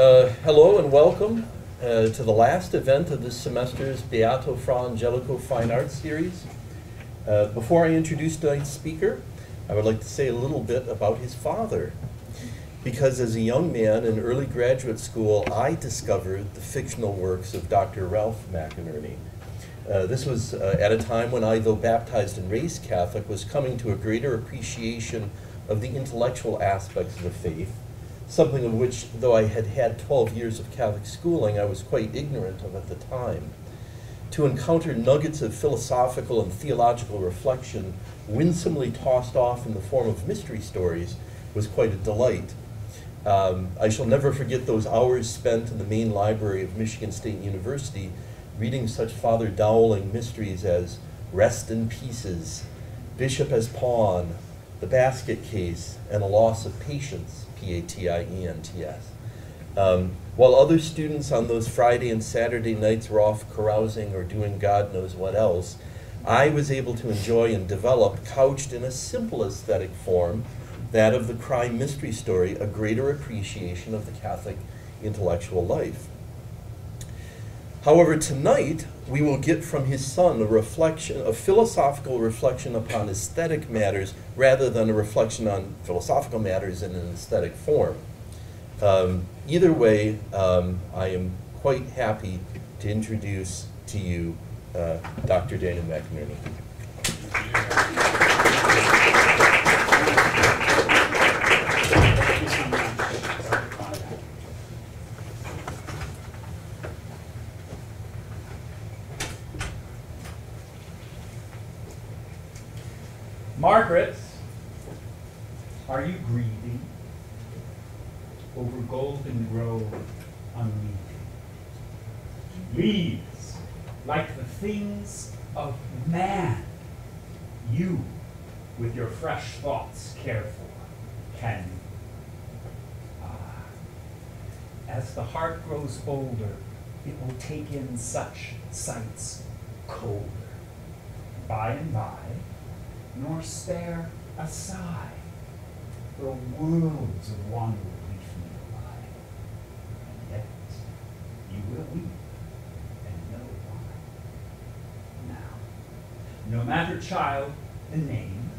Uh, hello and welcome uh, to the last event of this semester's Beato Fra Angelico Fine Arts Series. Uh, before I introduce tonight's speaker, I would like to say a little bit about his father. Because as a young man in early graduate school, I discovered the fictional works of Dr. Ralph McInerny. Uh, this was uh, at a time when I, though baptized and raised Catholic, was coming to a greater appreciation of the intellectual aspects of the faith, something of which, though I had had 12 years of Catholic schooling, I was quite ignorant of at the time. To encounter nuggets of philosophical and theological reflection winsomely tossed off in the form of mystery stories was quite a delight. Um, I shall never forget those hours spent in the main library of Michigan State University reading such Father Dowling mysteries as Rest in Pieces, Bishop as Pawn, The Basket Case, and A Loss of Patients, P A T I E N T S. Um, while other students on those Friday and Saturday nights were off carousing or doing God knows what else, I was able to enjoy and develop, couched in a simple aesthetic form, that of the crime mystery story, a greater appreciation of the Catholic intellectual life. However, tonight we will get from his son a reflection, a philosophical reflection upon aesthetic matters rather than a reflection on philosophical matters in an aesthetic form. Um, either way, um, I am quite happy to introduce to you uh, Dr. Daniel McInerny. Margaret, are you grieving over Goldengrove unleaving? Leaves like the things of man, you with your fresh thoughts care for, can ah, as the heart grows older, it will take in such sights colder. By and by, nor spare a sigh, for worlds of wonder leaf me lie. And yet you will weep and know why. Now, no matter, child, the name,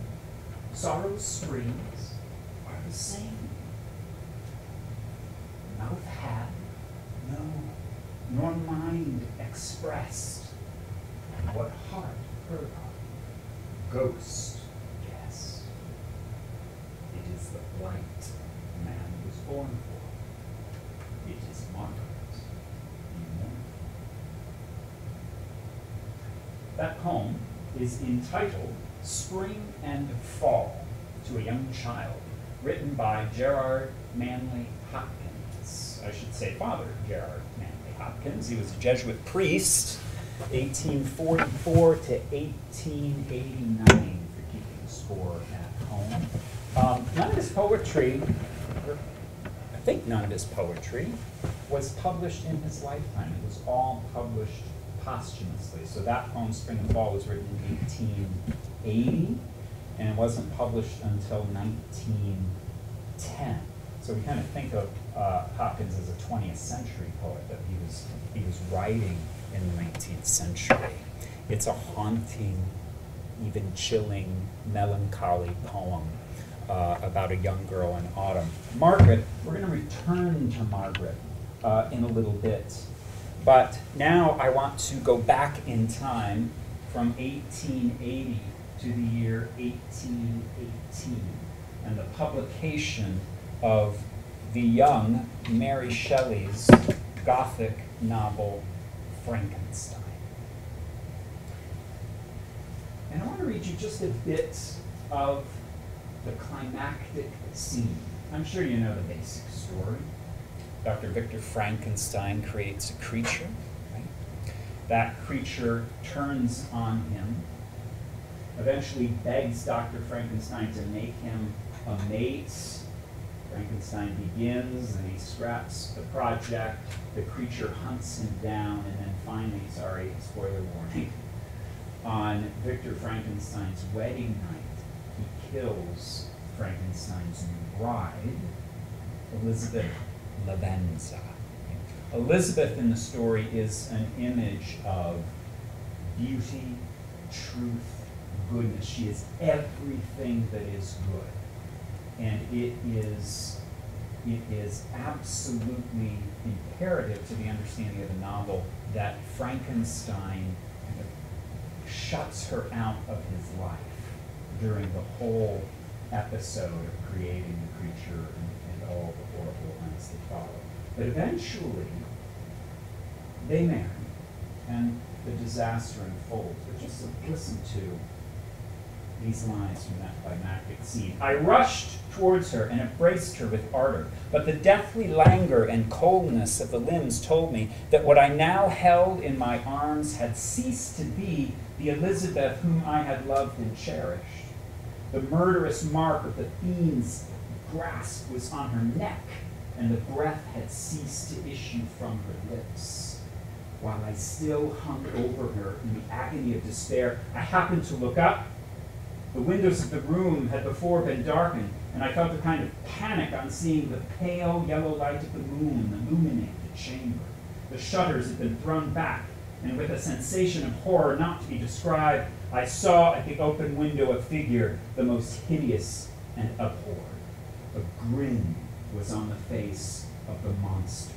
sorrow's springs are the same. Mouth had no, nor mind expressed, what heart heard of ghost guess. It is the blight man was born for. It is Margaret That poem is entitled Spring and Fall to a Young Child, written by Gerard Manley Hopkins. I should say Father Gerard Manley Hopkins. He was a Jesuit priest 1844 to 1889 for keeping score at home. Um, none of his poetry, I think none of his poetry, was published in his lifetime. It was all published posthumously. So that poem, Spring and Fall, was written in 1880, and it wasn't published until 1910. So we kind of think of uh, Hopkins as a 20th century poet, that he was, he was writing in the 19th century. It's a haunting, even chilling, melancholy poem uh, about a young girl in autumn. Margaret, we're going to return to Margaret uh, in a little bit. But now I want to go back in time from 1880 to the year 1818 and the publication of the young Mary Shelley's Gothic novel Frankenstein. And I want to read you just a bit of the climactic scene. I'm sure you know the basic story. Dr. Victor Frankenstein creates a creature. Right? That creature turns on him, eventually begs Dr. Frankenstein to make him a mate Frankenstein begins and he scraps the project. The creature hunts him down, and then finally, sorry, spoiler warning, on Victor Frankenstein's wedding night, he kills Frankenstein's new bride, Elizabeth Lavenza. Elizabeth in the story is an image of beauty, truth, goodness. She is everything that is good. And it is, it is absolutely imperative to the understanding of the novel that Frankenstein kind of shuts her out of his life during the whole episode of creating the creature and, and all the horrible that follow. But eventually, they marry, and the disaster unfolds. But just listen to these lines from that climactic scene. I rushed towards her and embraced her with ardor, but the deathly languor and coldness of the limbs told me that what I now held in my arms had ceased to be the Elizabeth whom I had loved and cherished. The murderous mark of the fiend's grasp was on her neck, and the breath had ceased to issue from her lips. While I still hung over her in the agony of despair, I happened to look up the windows of the room had before been darkened, and I felt a kind of panic on seeing the pale yellow light of the moon illuminate the chamber. The shutters had been thrown back, and with a sensation of horror not to be described, I saw at the open window a figure the most hideous and abhorred. A grin was on the face of the monster.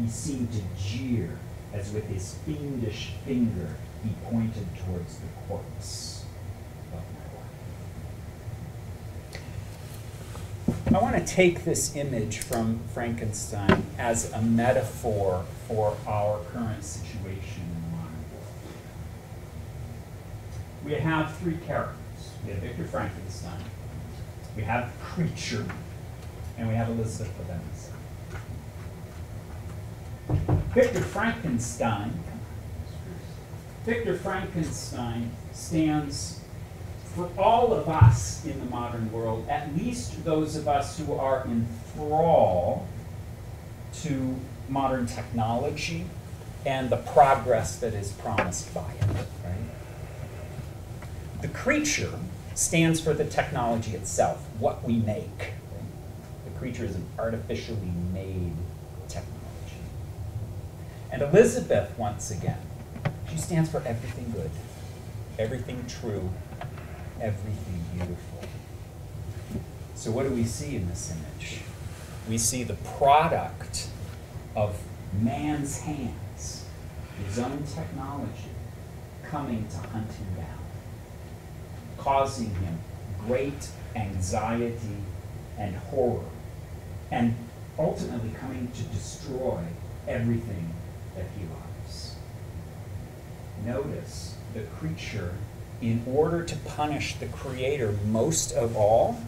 He seemed to jeer as with his fiendish finger he pointed towards the corpse. I want to take this image from Frankenstein as a metaphor for our current situation in the modern world. We have three characters. We have Victor Frankenstein, we have Creature, and we have Elizabeth Lavenza. Victor Frankenstein, Victor Frankenstein stands for all of us in the modern world, at least those of us who are in thrall to modern technology and the progress that is promised by it? The creature stands for the technology itself, what we make. Creature is an artificially made technology. And Elizabeth, once again, she stands for everything good, everything true, everything beautiful. So, what do we see in this image? We see the product of man's hands, his own technology, coming to hunt him down, causing him great anxiety and horror, and ultimately coming to destroy everything that he loves. Notice the creature in order to punish the Creator most of all,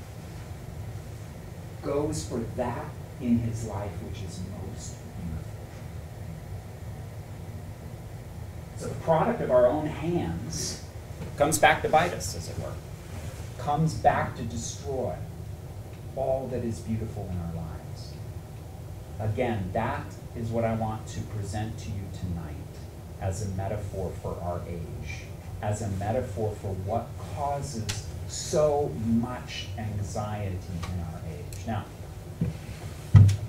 goes for that in his life which is most beautiful. So the product of our own hands comes back to bite us, as it were, comes back to destroy all that is beautiful in our lives. Again, that is what I want to present to you tonight as a metaphor for our age as a metaphor for what causes so much anxiety in our age. Now,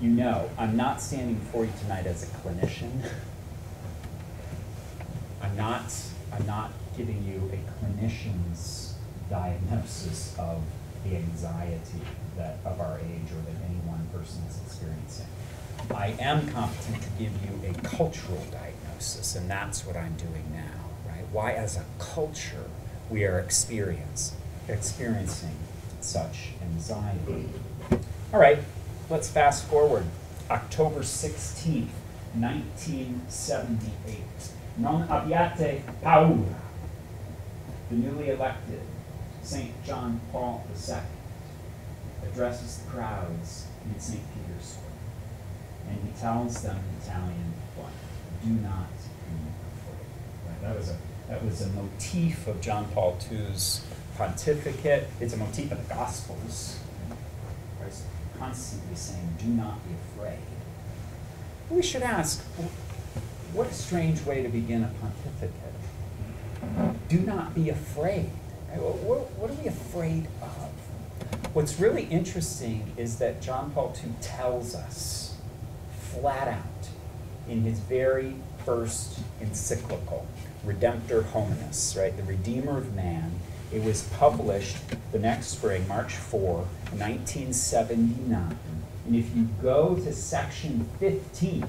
you know, I'm not standing before you tonight as a clinician. I'm not, I'm not giving you a clinician's diagnosis of the anxiety that of our age or that any one person is experiencing. I am competent to give you a cultural diagnosis, and that's what I'm doing now right? why as a culture we are experience, experiencing such anxiety. All right, let's fast forward. October 16th, 1978. Non abbiate paura. The newly elected St. John Paul II addresses the crowds in St. Peter's Square. And he tells them in Italian, what? Do not be afraid. Right? That was a that was a motif of John Paul II's pontificate. It's a motif of the Gospels. Christ constantly saying, Do not be afraid. We should ask, what a strange way to begin a pontificate. Do not be afraid. What, what are we afraid of? What's really interesting is that John Paul II tells us flat out in his very first encyclical, Redemptor Hominis, right, the Redeemer of Man. It was published the next spring, March 4, 1979. And if you go to section 15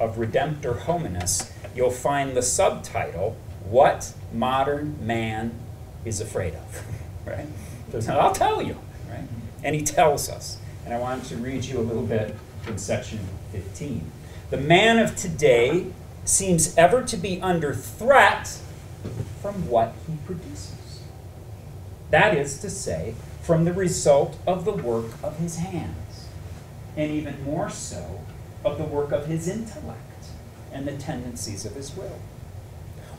of Redemptor Hominis, you'll find the subtitle, What Modern Man is Afraid of. right? I'll tell you, right? And he tells us. And I wanted to read you a little bit from section 15. The man of today seems ever to be under threat from what he produces. That is to say, from the result of the work of his hands, and even more so, of the work of his intellect and the tendencies of his will.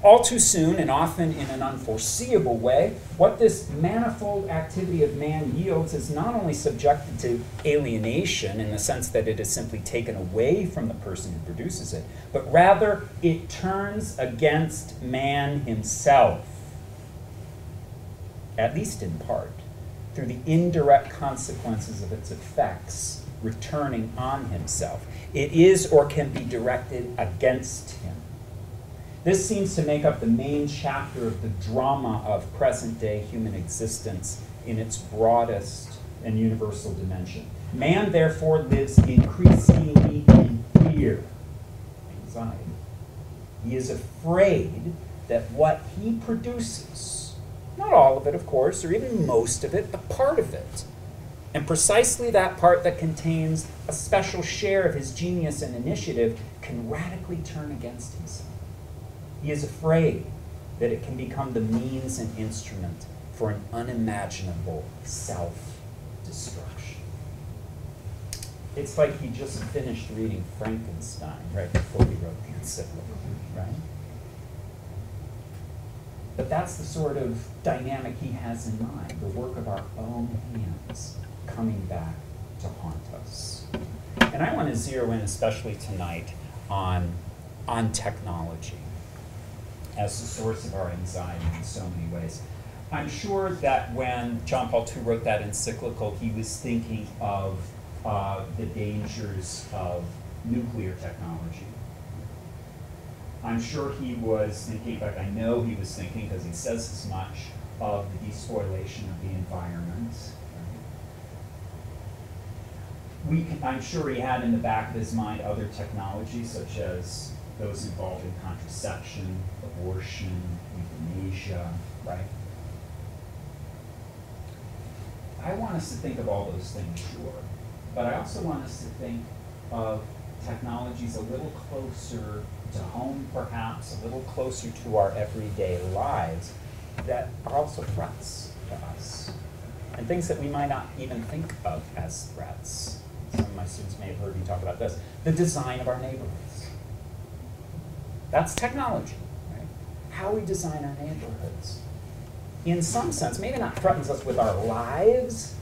All too soon, and often in an unforeseeable way, what this manifold activity of man yields is not only subjected to alienation in the sense that it is simply taken away from the person who produces it, but rather it turns against man himself, at least in part, through the indirect consequences of its effects returning on himself. It is or can be directed against him. This seems to make up the main chapter of the drama of present day human existence in its broadest and universal dimension. Man, therefore, lives increasingly in fear, anxiety. He is afraid that what he produces, not all of it, of course, or even most of it, but part of it, and precisely that part that contains a special share of his genius and initiative can radically turn against himself. He is afraid that it can become the means and instrument for an unimaginable self destruction. It's like he just finished reading Frankenstein right before he wrote the encyclical, right? But that's the sort of dynamic he has in mind the work of our own hands coming back to haunt us. And I want to zero in, especially tonight, on, on technology as the source of our anxiety in so many ways. I'm sure that when John Paul II wrote that encyclical, he was thinking of uh, the dangers of nuclear technology. I'm sure he was thinking, in I know he was thinking, because he says as much, of the despoilation of the environment. We I'm sure he had in the back of his mind other technologies, such as those involved in contraception, abortion, euthanasia, right? I want us to think of all those things, sure, but I also want us to think of technologies a little closer to home, perhaps, a little closer to our everyday lives that are also threats to us, and things that we might not even think of as threats. Some of my students may have heard me talk about this the design of our neighborhoods. That's technology, right? How we design our neighborhoods. In some sense, maybe not threatens us with our lives,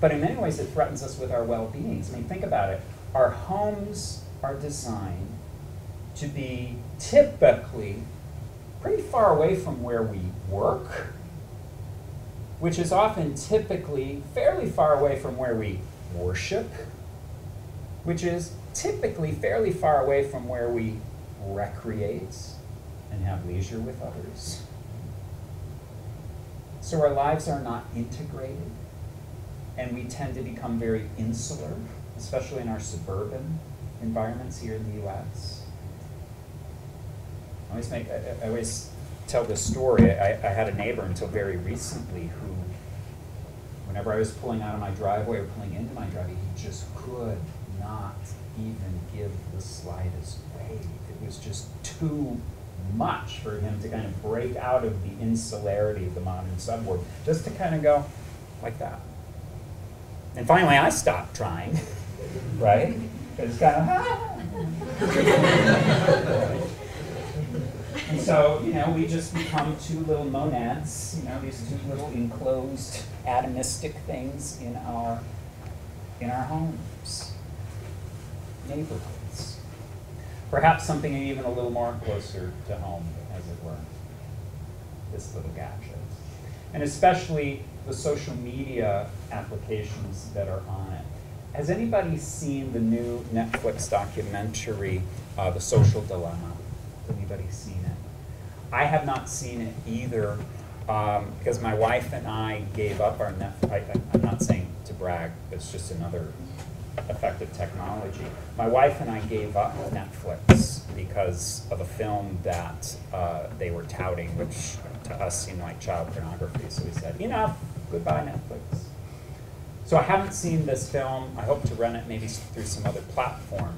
but in many ways it threatens us with our well beings. I mean, think about it. Our homes are designed to be typically pretty far away from where we work, which is often typically fairly far away from where we worship, which is typically fairly far away from where we recreate and have leisure with others. So our lives are not integrated, and we tend to become very insular, especially in our suburban environments here in the US. I always make, I, I always tell this story. I, I had a neighbor until very recently who, whenever I was pulling out of my driveway or pulling into my driveway, he just could not even give the slightest wave. Was just too much for him to kind of break out of the insularity of the modern suburb, just to kind of go like that. And finally, I stopped trying, right? Because kind of, ah. and so, you know, we just become two little monads, you know, these two little enclosed atomistic things in our in our homes, neighborhoods. Perhaps something even a little more closer to home, as it were. This little gadget. And especially the social media applications that are on it. has anybody seen the new Netflix documentary, uh, The Social Dilemma? Anybody seen it? I have not seen it either, um, because my wife and I gave up our Netflix. I, I'm not saying to brag, it's just another effective technology. My wife and I gave up Netflix because of a film that uh, they were touting, which to us seemed like child pornography. So we said, enough, goodbye Netflix. So I haven't seen this film. I hope to rent it maybe through some other platform.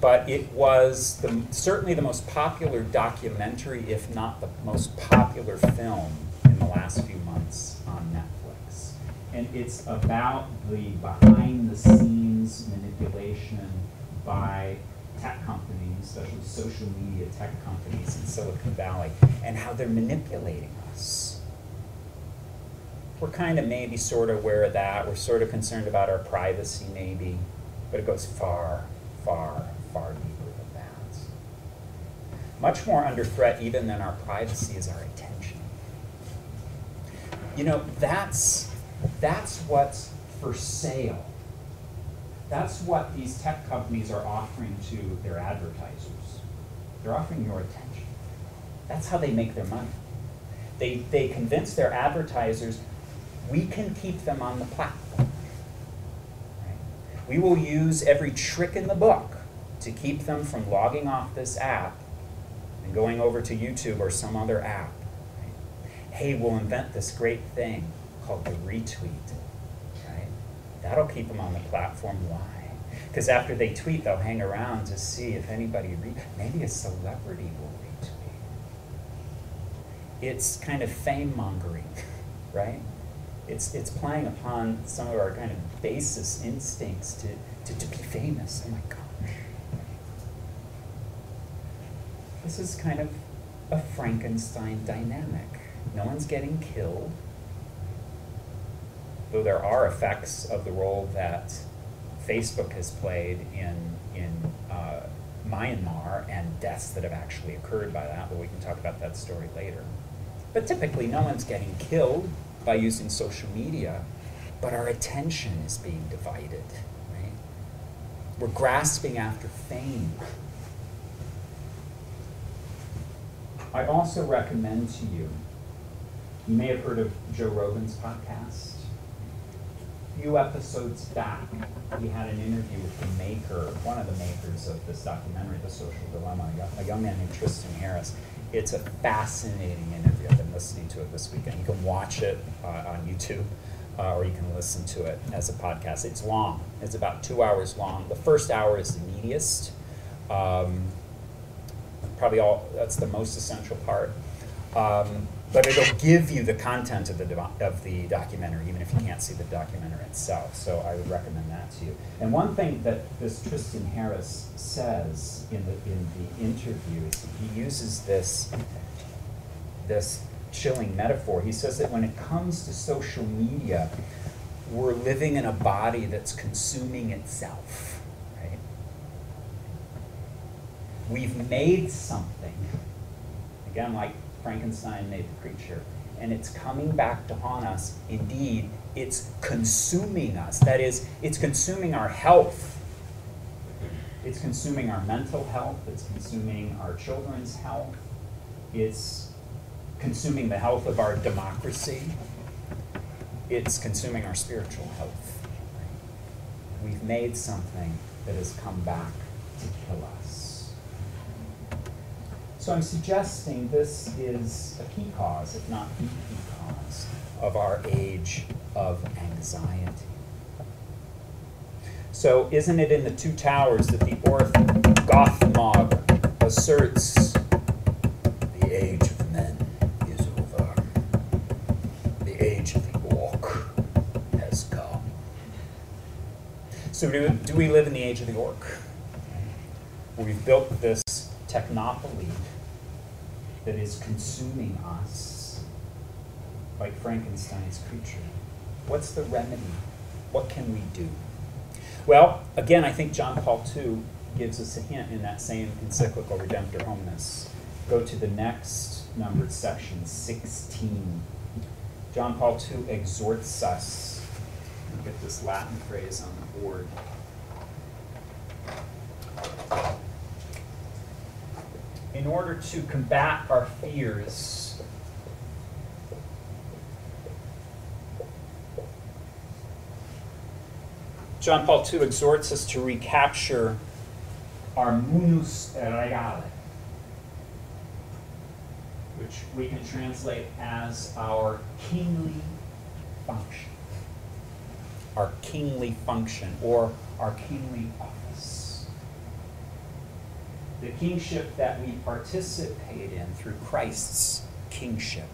But it was the, certainly the most popular documentary, if not the most popular film in the last few months on Netflix. And it's about the behind the scenes manipulation by tech companies, especially social media tech companies in Silicon Valley, and how they're manipulating us. We're kind of maybe sort of aware of that. We're sort of concerned about our privacy, maybe, but it goes far, far, far deeper than that. Much more under threat, even than our privacy, is our attention. You know, that's that's what's for sale. That's what these tech companies are offering to their advertisers. They're offering your attention. That's how they make their money. They, they convince their advertisers we can keep them on the platform. Right? We will use every trick in the book to keep them from logging off this app and going over to YouTube or some other app. Right? Hey, we'll invent this great thing called the retweet. Right? That'll keep them on the platform. Why? Because after they tweet, they'll hang around to see if anybody re- maybe a celebrity will retweet. It's kind of fame mongering, right? It's, it's playing upon some of our kind of basest instincts to, to, to be famous. Oh my gosh. This is kind of a Frankenstein dynamic. No one's getting killed, though there are effects of the role that Facebook has played in, in uh, Myanmar and deaths that have actually occurred by that, but we can talk about that story later. But typically, no one's getting killed by using social media, but our attention is being divided, right? We're grasping after fame. I also recommend to you, you may have heard of Joe Rogan's podcast. Few episodes back, we had an interview with the maker, one of the makers of this documentary, The Social Dilemma, a young man named Tristan Harris. It's a fascinating interview. I've been listening to it this weekend. You can watch it uh, on YouTube. Uh, or you can listen to it as a podcast. It's long. It's about two hours long. The first hour is the meatiest. Um, probably all that's the most essential part. Um, but it'll give you the content of the of the documentary, even if you can't see the documentary itself. So I would recommend that to you. And one thing that this Tristan Harris says in the in the interview is he uses this this chilling metaphor. He says that when it comes to social media, we're living in a body that's consuming itself. Right? We've made something again, like Frankenstein made the creature, and it's coming back to haunt us. Indeed, it's consuming us. That is, it's consuming our health. It's consuming our mental health. It's consuming our children's health. It's consuming the health of our democracy. It's consuming our spiritual health. We've made something that has come back to kill us. So I'm suggesting this is a key cause, if not the key cause, of our age of anxiety. So isn't it in the two towers that the Orc Gothmog asserts the age of men is over. The age of the orc has come. So do, do we live in the age of the orc? We've built this technopoly that is consuming us like Frankenstein's creature. What's the remedy? What can we do? Well, again, I think John Paul II gives us a hint in that same encyclical Redemptor Hominis. Go to the next numbered section, 16. John Paul II exhorts us, get this Latin phrase on the board. In order to combat our fears, John Paul II exhorts us to recapture our munus regale, which we can translate as our kingly function. Our kingly function or our kingly office. The kingship that we participate in through Christ's kingship.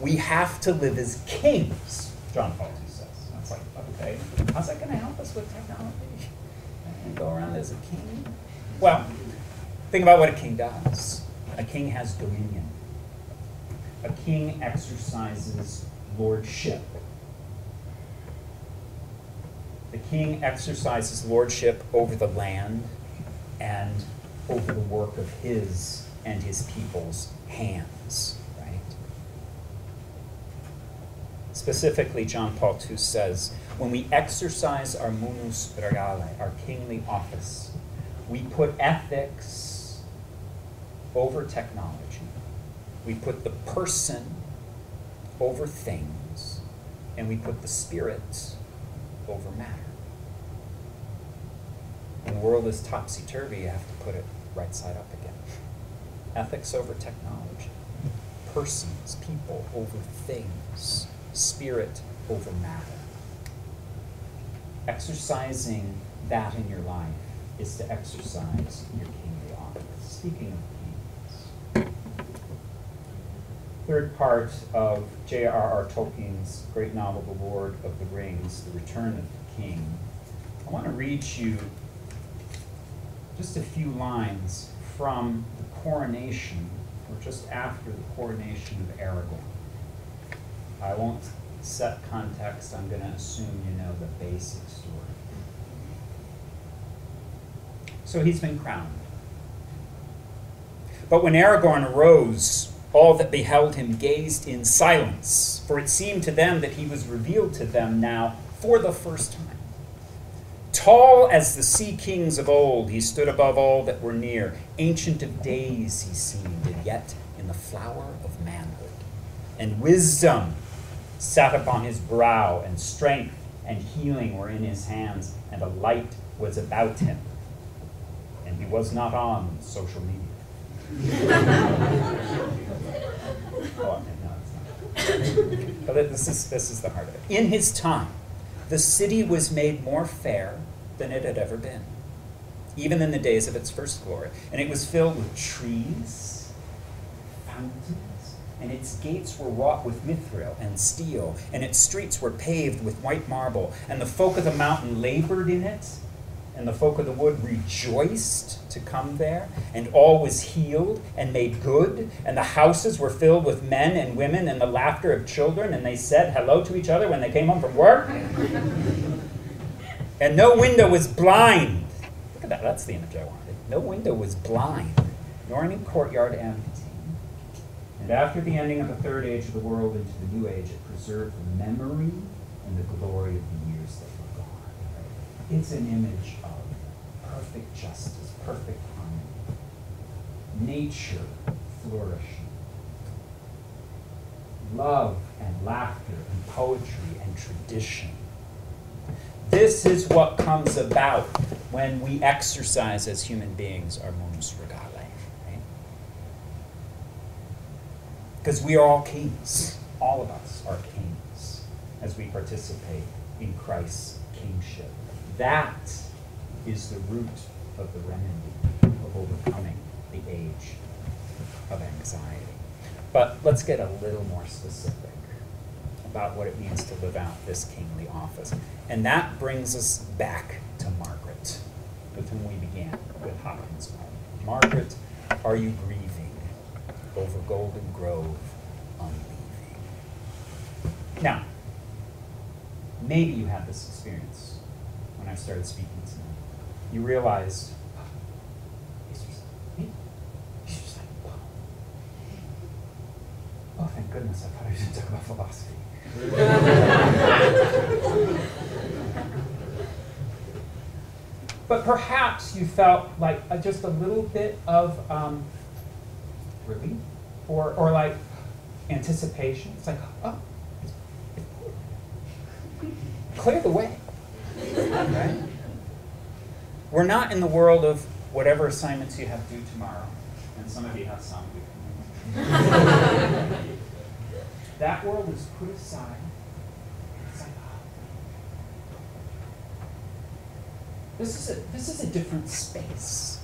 We have to live as kings, John Paul II says. That's like, okay, how's that going to help us with technology? And go around as a king? Well, think about what a king does. A king has dominion. A king exercises lordship. The king exercises lordship over the land and over the work of his and his people's hands, right? Specifically, John Paul II says, when we exercise our munus regale, our kingly office, we put ethics over technology. We put the person over things, and we put the spirit over matter. When the world is topsy turvy, you have to put it right side up again. Ethics over technology, persons, people over things, spirit over matter. Exercising that in your life is to exercise your kingly office. Speaking of kings, third part of J.R.R. Tolkien's great novel, The Lord of the Rings, The Return of the King. I want to read you just a few lines from the coronation, or just after the coronation of Aragorn. I won't set context, I'm going to assume you know the basic story. So he's been crowned. But when Aragorn arose, all that beheld him gazed in silence, for it seemed to them that he was revealed to them now for the first time. Tall as the sea kings of old, he stood above all that were near. Ancient of days he seemed, and yet in the flower of manhood. And wisdom sat upon his brow, and strength and healing were in his hands, and a light was about him. And he was not on social media. oh, no. But this is, this is the heart of it. In his time, the city was made more fair than it had ever been, even in the days of its first glory. And it was filled with trees, fountains, and its gates were wrought with mithril and steel, and its streets were paved with white marble. And the folk of the mountain labored in it, and the folk of the wood rejoiced to come there, and all was healed and made good, and the houses were filled with men and women and the laughter of children, and they said hello to each other when they came home from work. and no window was blind. Look at that, that's the image I wanted. No window was blind, nor any courtyard empty. And after the ending of the third age of the world into the new age, it preserved the memory and the glory of the years that were gone. It's an image perfect justice, perfect harmony, nature flourishing, love and laughter and poetry and tradition. This is what comes about when we exercise as human beings our munus regale. Right? Because we are all kings. All of us are kings as we participate in Christ's kingship. That is the root of the remedy of overcoming the age of anxiety. But let's get a little more specific about what it means to live out this kingly office. And that brings us back to Margaret, with whom we began with Hopkins. Margaret, are you grieving over Goldengrove unleaving? Now, maybe you had this experience when I started speaking. You wow. Oh, thank goodness, I thought I was going to talk about philosophy. but perhaps you felt like uh, just a little bit of um, relief or, or like anticipation. It's like, oh, clear the way. We're not in the world of whatever assignments you have due tomorrow, and some of you have some due. that world is put aside. Like, oh. This is a this is a different space.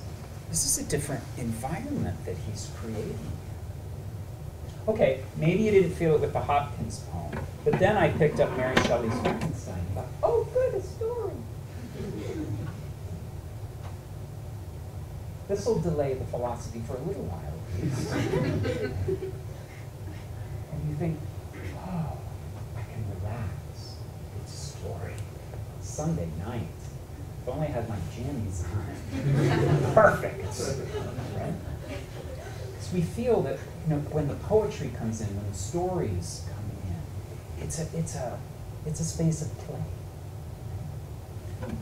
This is a different environment that he's creating. Okay, maybe you didn't feel it with the Hopkins poem, but then I picked up Mary Shelley's Frankenstein and thought, oh, good, a story. This will delay the philosophy for a little while, and you think, oh, I can relax. It's a story. Sunday night. If only I had my jammies on. Perfect. Right? We feel that you know, when the poetry comes in, when the stories come in, it's a, it's a, it's a space of play.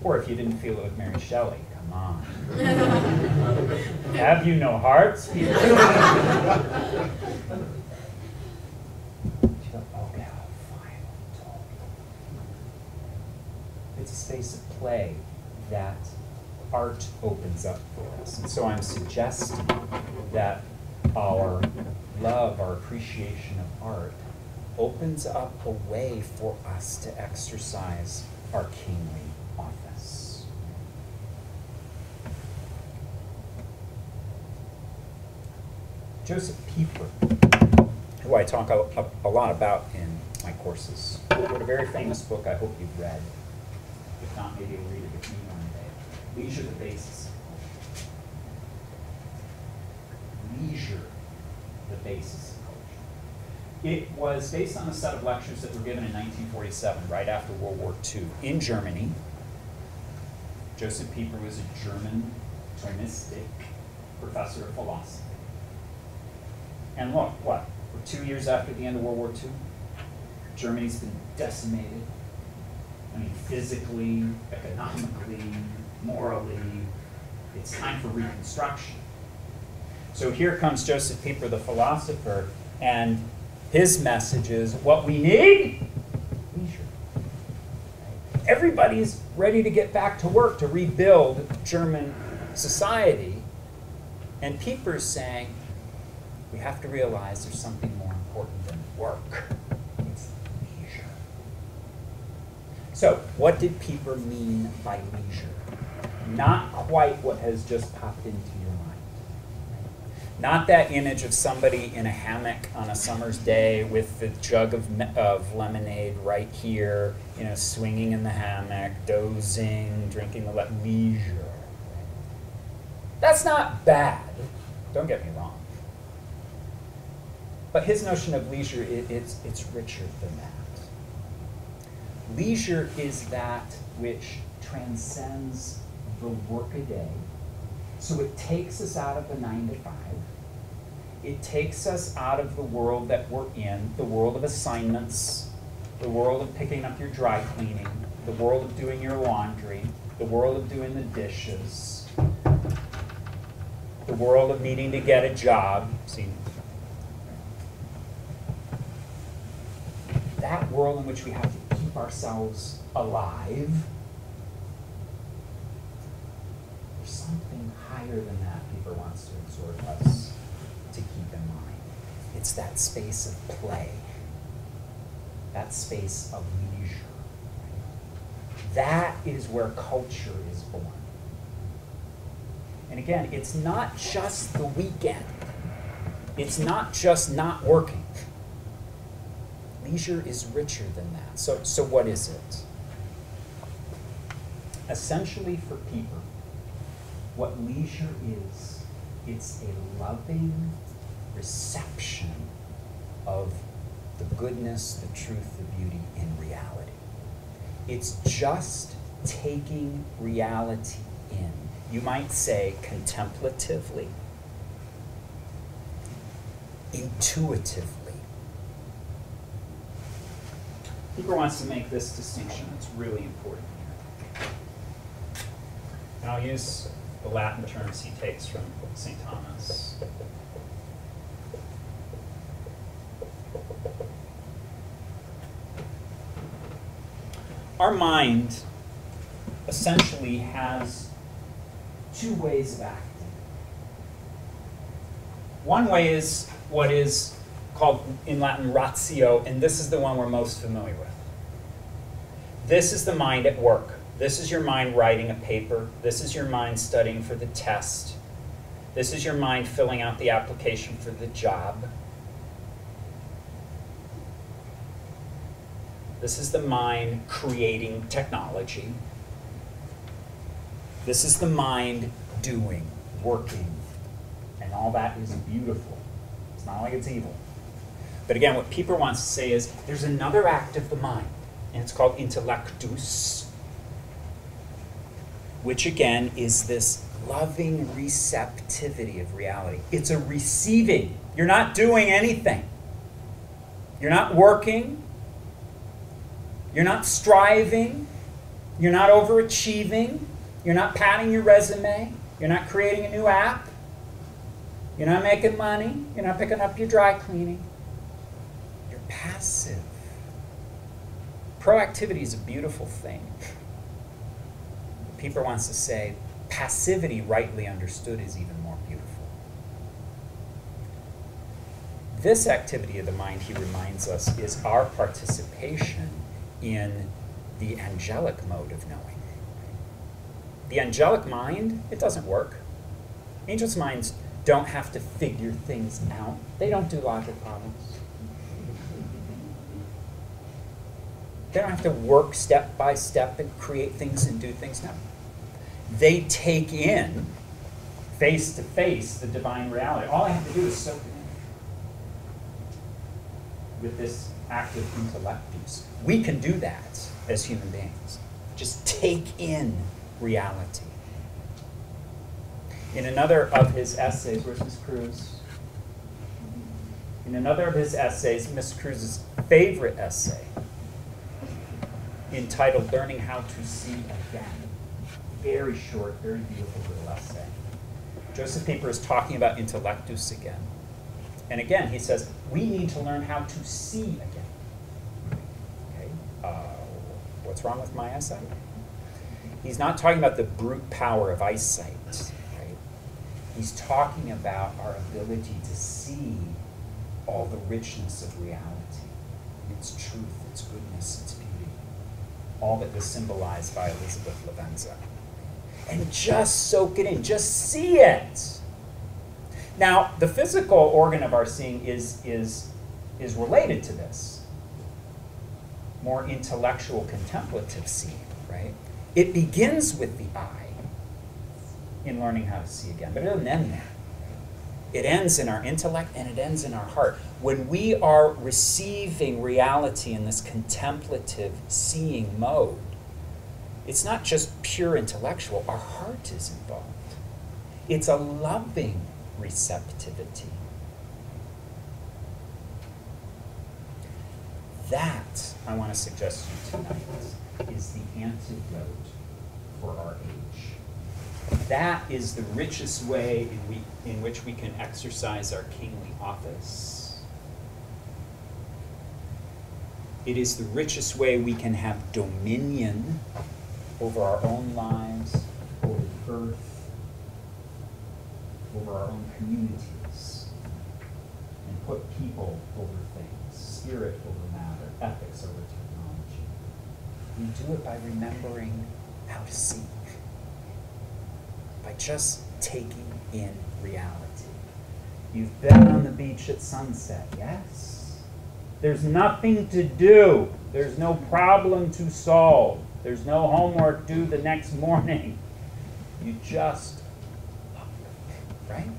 Or if you didn't feel it with Mary Shelley, on. Have you no hearts? It's a space of play that art opens up for us. And so I'm suggesting that our love, our appreciation of art opens up a way for us to exercise our kingly office. Josef Pieper, who I talk a, a, a lot about in my courses, wrote a very famous book I hope you've read. If not, maybe you'll read it with me one day. Leisure, the Basis of Culture. Leisure, the Basis of Culture. It was based on a set of lectures that were given in 1947, right after World War II, in Germany. Josef Pieper was a German Thomistic professor of philosophy. And look, what? We're two years after the end of World War II. Germany's been decimated. I mean, physically, economically, morally. It's time for reconstruction. So here comes Josef Pieper, the philosopher, and his message is what we need leisure. Everybody's ready to get back to work to rebuild German society. And Pieper's saying, we have to realize there's something more important than work. It's leisure. So, what did Pieper mean by leisure? Not quite what has just popped into your mind. Not that image of somebody in a hammock on a summer's day with the jug of, of lemonade right here, you know, swinging in the hammock, dozing, drinking the le- leisure. That's not bad. Don't get me wrong. But his notion of leisure, it, it's, it's richer than that. Leisure is that which transcends the workaday. So it takes us out of the nine to five. It takes us out of the world that we're in, the world of assignments, the world of picking up your dry cleaning, the world of doing your laundry, the world of doing the dishes, the world of needing to get a job. See, that world in which we have to keep ourselves alive. There's something higher than that Pieper wants to exhort us to keep in mind. It's that space of play, that space of leisure. That is where culture is born. And again, it's not just the weekend. It's not just not working. Leisure is richer than that. So, so what is it? Essentially, for Pieper, what leisure is, it's a loving reception of the goodness, the truth, the beauty in reality. It's just taking reality in. You might say contemplatively, intuitively. Pieper wants to make this distinction that's really important here. And I'll use the Latin terms he takes from St. Thomas. Our mind essentially has two ways of acting. One way is what is called in Latin ratio, and this is the one we're most familiar with. This is the mind at work. This is your mind writing a paper. This is your mind studying for the test. This is your mind filling out the application for the job. This is the mind creating technology. This is the mind doing, working. And all that is beautiful. It's not like it's evil. But again, what Pieper wants to say is there's another act of the mind, and it's called intellectus, which again is this loving receptivity of reality. It's a receiving. You're not doing anything, you're not working, you're not striving, you're not overachieving, you're not padding your resume, you're not creating a new app, you're not making money, you're not picking up your dry cleaning. You're passive. Proactivity is a beautiful thing. Pieper wants to say passivity, rightly understood, is even more beautiful. This activity of the mind, he reminds us, is our participation in the angelic mode of knowing. The angelic mind, it doesn't work. Angels' minds don't have to figure things out, they don't do logic problems. They don't have to work step by step and create things and do things. No. They take in face to face the divine reality. All I have to do is soak it in with this active intellectus. We can do that as human beings. Just take in reality. In another of his essays, where's Miss Cruz? In another of his essays, Miss Cruz's favorite essay, entitled Learning How to See Again. Very short, very beautiful little essay. Josef Pieper is talking about intellectus again. And again, he says, we need to learn how to see again. Okay? Uh, what's wrong with my essay? He's not talking about the brute power of eyesight. Right? He's talking about our ability to see all the richness of reality, its truth, its goodness, its all that was symbolized by Elizabeth Lavenza. And just soak it in, just see it. Now, the physical organ of our seeing is, is, is related to this. More intellectual, contemplative seeing, right? It begins with the eye in learning how to see again, but it doesn't end there. It ends in our intellect and it ends in our heart. When we are receiving reality in this contemplative seeing mode, it's not just pure intellectual, our heart is involved. It's a loving receptivity. That, I want to suggest to you tonight, is the antidote for our age. That is the richest way in, we, in which we can exercise our kingly office. It is the richest way we can have dominion over our own lives, over the earth, over our own communities, and put people over things, spirit over matter, ethics over technology. We do it by remembering how to see by just taking in reality. You've been on the beach at sunset, yes? There's nothing to do. There's no problem to solve. There's no homework due the next morning. You just look, right?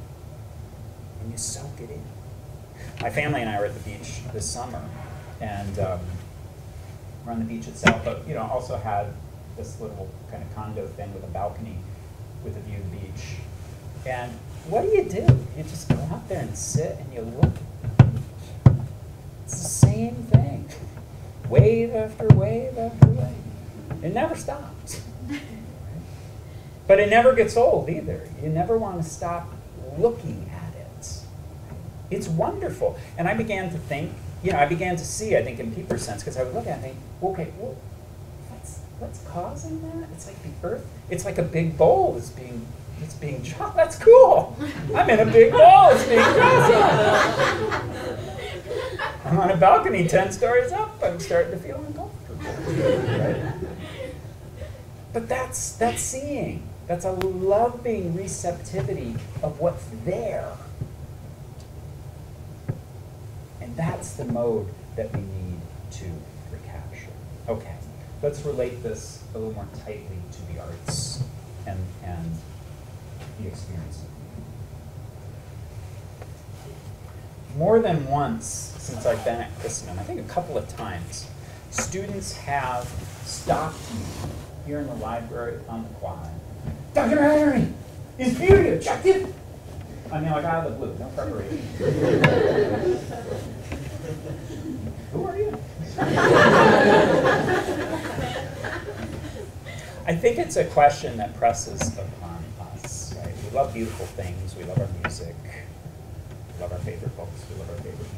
And you soak it in. My family and I were at the beach this summer, and um, we're on the beach itself, but you know, also had this little kind of condo thing with a balcony with a view of the beach. And what do you do? You just go out there and sit and you look. It's the same thing. Wave after wave after wave. It never stops. But it never gets old either. You never want to stop looking at it. It's wonderful. And I began to think, you know, I began to see, I think, in deeper sense, because I would look at it and think, okay, well, what's, what's causing that? It's like the earth, it's like a big bowl that's being, it's being dropped. That's cool. I'm in a big bowl, it's being dropped. I'm on a balcony 10 stories up. I'm starting to feel uncomfortable. Right? But that's, that's seeing. That's a loving receptivity of what's there. And that's the mode that we need to recapture. Okay, let's relate this a little more tightly to the arts and, and the experience. More than once since I've been at Christendom, I think a couple of times, students have stopped me here in the library on the quad. Dr. McInerny, is beauty objective? I mean, like out of the blue, no preparation. Who are you? I think it's a question that presses upon us, right? We love beautiful things, we love our music, we love our favorite books, we love our favorite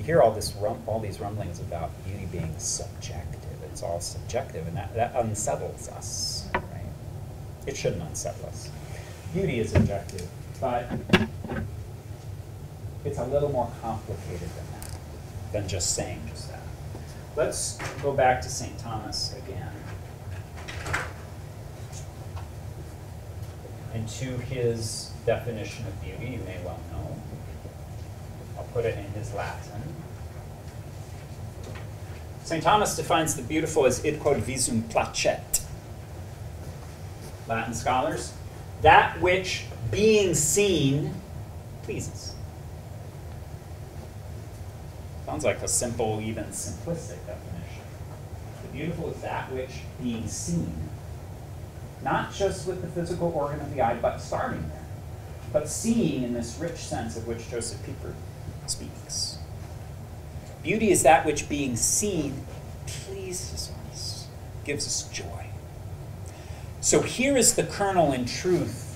we hear all this rum, all these rumblings about beauty being subjective. It's all subjective, and that, that unsettles us, right? It shouldn't unsettle us. Beauty is objective, but it's a little more complicated than that, than just saying just that. Let's go back to St. Thomas again. And to his definition of beauty, you may well know. Put it in his Latin. St. Thomas defines the beautiful as id quod visum placet. Latin scholars, that which being seen pleases. Sounds like a simple, even simplistic definition. The beautiful is that which being seen, not just with the physical organ of the eye, but starting there, but seeing in this rich sense of which Josef Pieper speaks. Beauty is that which being seen pleases us, gives us joy. So here is the kernel in truth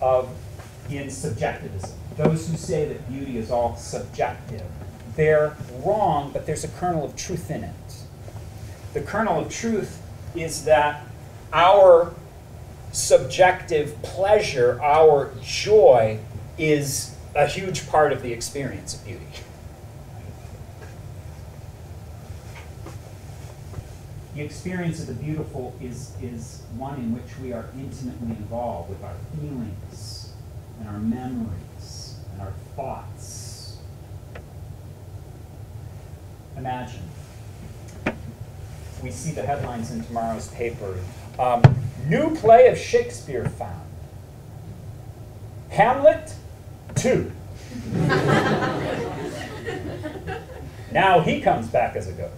of in subjectivism. Those who say that beauty is all subjective, they're wrong, but there's a kernel of truth in it. The kernel of truth is that our subjective pleasure, our joy, is a huge part of the experience of beauty. The experience of the beautiful is, is one in which we are intimately involved with our feelings and our memories and our thoughts. Imagine we see the headlines in tomorrow's paper um, New play of Shakespeare found. Hamlet 2. now he comes back as a ghost,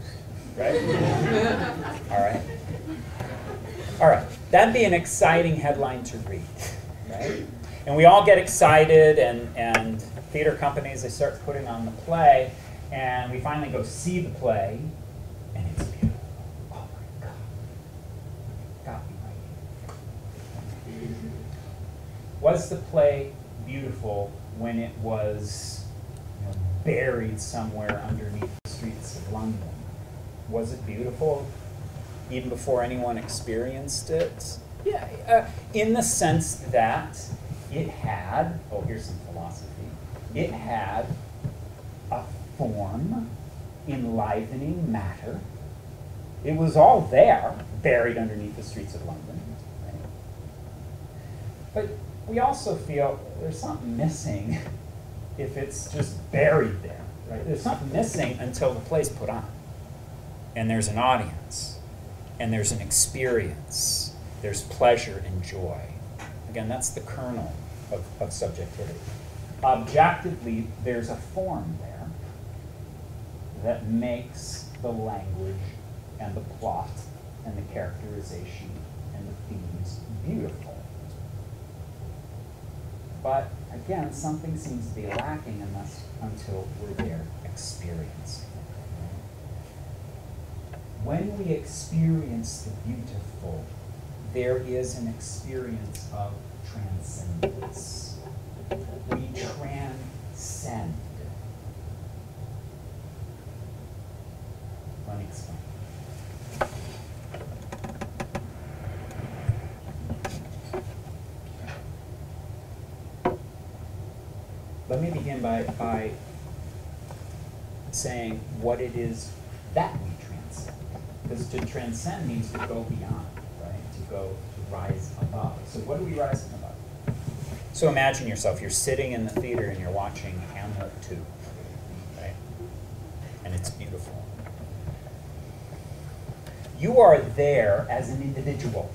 right? All right. All right. That'd be an exciting headline to read, right? And we all get excited, and, and theater companies, they start putting on the play, and we finally go see the play, and it's beautiful. Oh my God. Got me right here. Was the play beautiful when it was you know, buried somewhere underneath the streets of London? Was it beautiful even before anyone experienced it? Yeah, uh, in the sense that it had, oh, here's some philosophy, it had a form, enlivening matter. It was all there, buried underneath the streets of London. right? But we also feel there's something missing if it's just buried there. Right? There's something missing until the play's put on. And there's an audience. And there's an experience. There's pleasure and joy. Again, that's the kernel of, of subjectivity. Objectively, there's a form there that makes the language and the plot and the characterization and the themes beautiful. But again, something seems to be lacking in us until we're there experiencing it. When we experience the beautiful, there is an experience of transcendence. We transcend. Let me explain. Let me begin by, by saying what it is that we transcend. Because to transcend means to go beyond, right? To go, to rise above. So what are we rising above? So imagine yourself, you're sitting in the theater and you're watching Hamlet 2, right? And it's beautiful. You are there as an individual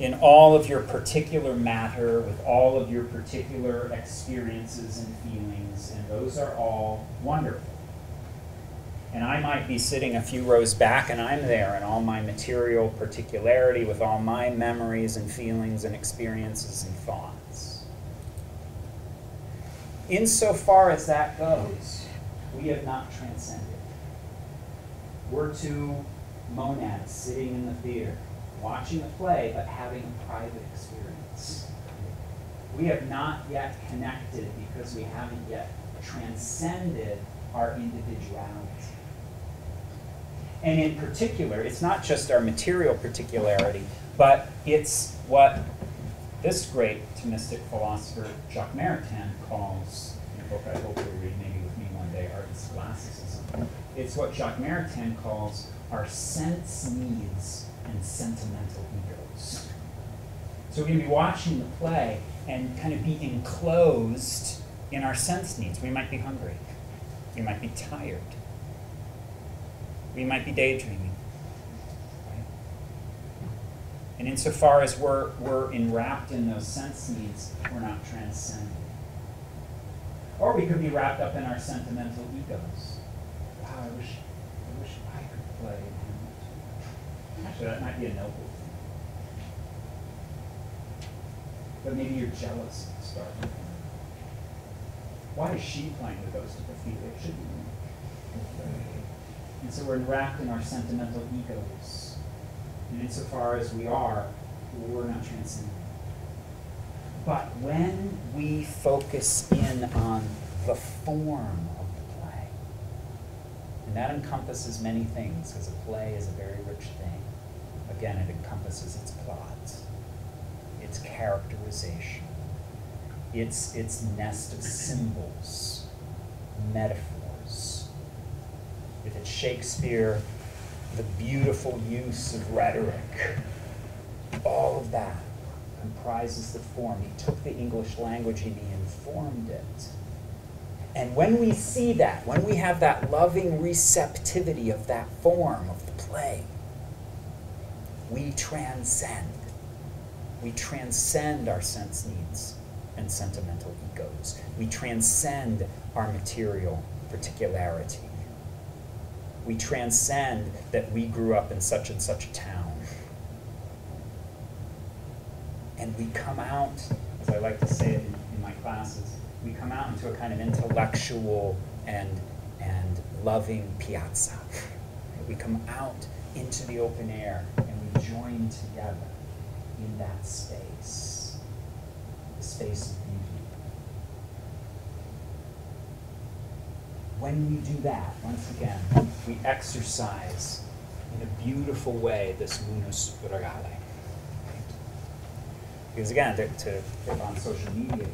in all of your particular matter, with all of your particular experiences and feelings, and those are all wonderful. And I might be sitting a few rows back, and I'm there in all my material particularity, with all my memories and feelings and experiences and thoughts. Insofar as that goes, we have not transcended. We're two monads sitting in the theater watching a play, but having a private experience. We have not yet connected because we haven't yet transcended our individuality. And in particular, it's not just our material particularity, but it's what this great Thomistic philosopher, Jacques Maritain, calls, in a book I hope you'll read maybe with me one day, Art and Scholasticism. It's what Jacques Maritain calls our sense needs and sentimental egos. So we're going to be watching the play and kind of be enclosed in our sense needs. We might be hungry. We might be tired. We might be daydreaming. Right? And insofar as we're, we're enwrapped in those sense needs, we're not transcending. Or we could be wrapped up in our sentimental egos. Wow, I wish, I wish I could play Actually, that might be a noble thing. But maybe you're jealous starting. Why is she playing the Ghost of Ophelia? It should be. And so we're wrapped in our sentimental egos. And insofar as we are, we're not transcendent. But when we focus in on the form of the play, and that encompasses many things, because a play is a very. Again, it encompasses its plot, its characterization, its, its nest of symbols, metaphors. If it's Shakespeare, the beautiful use of rhetoric, all of that comprises the form. He took the English language and he informed it. And when we see that, when we have that loving receptivity of that form of the play, we transcend. We transcend our sense needs and sentimental egos. We transcend our material particularity. We transcend that we grew up in such and such a town. And we come out, as I like to say it in, in my classes, we come out into a kind of intellectual and, and loving piazza. We come out into the open air join together in that space, the space of beauty. When we do that, once again, we exercise in a beautiful way this munus regale. Because again, to, to on social media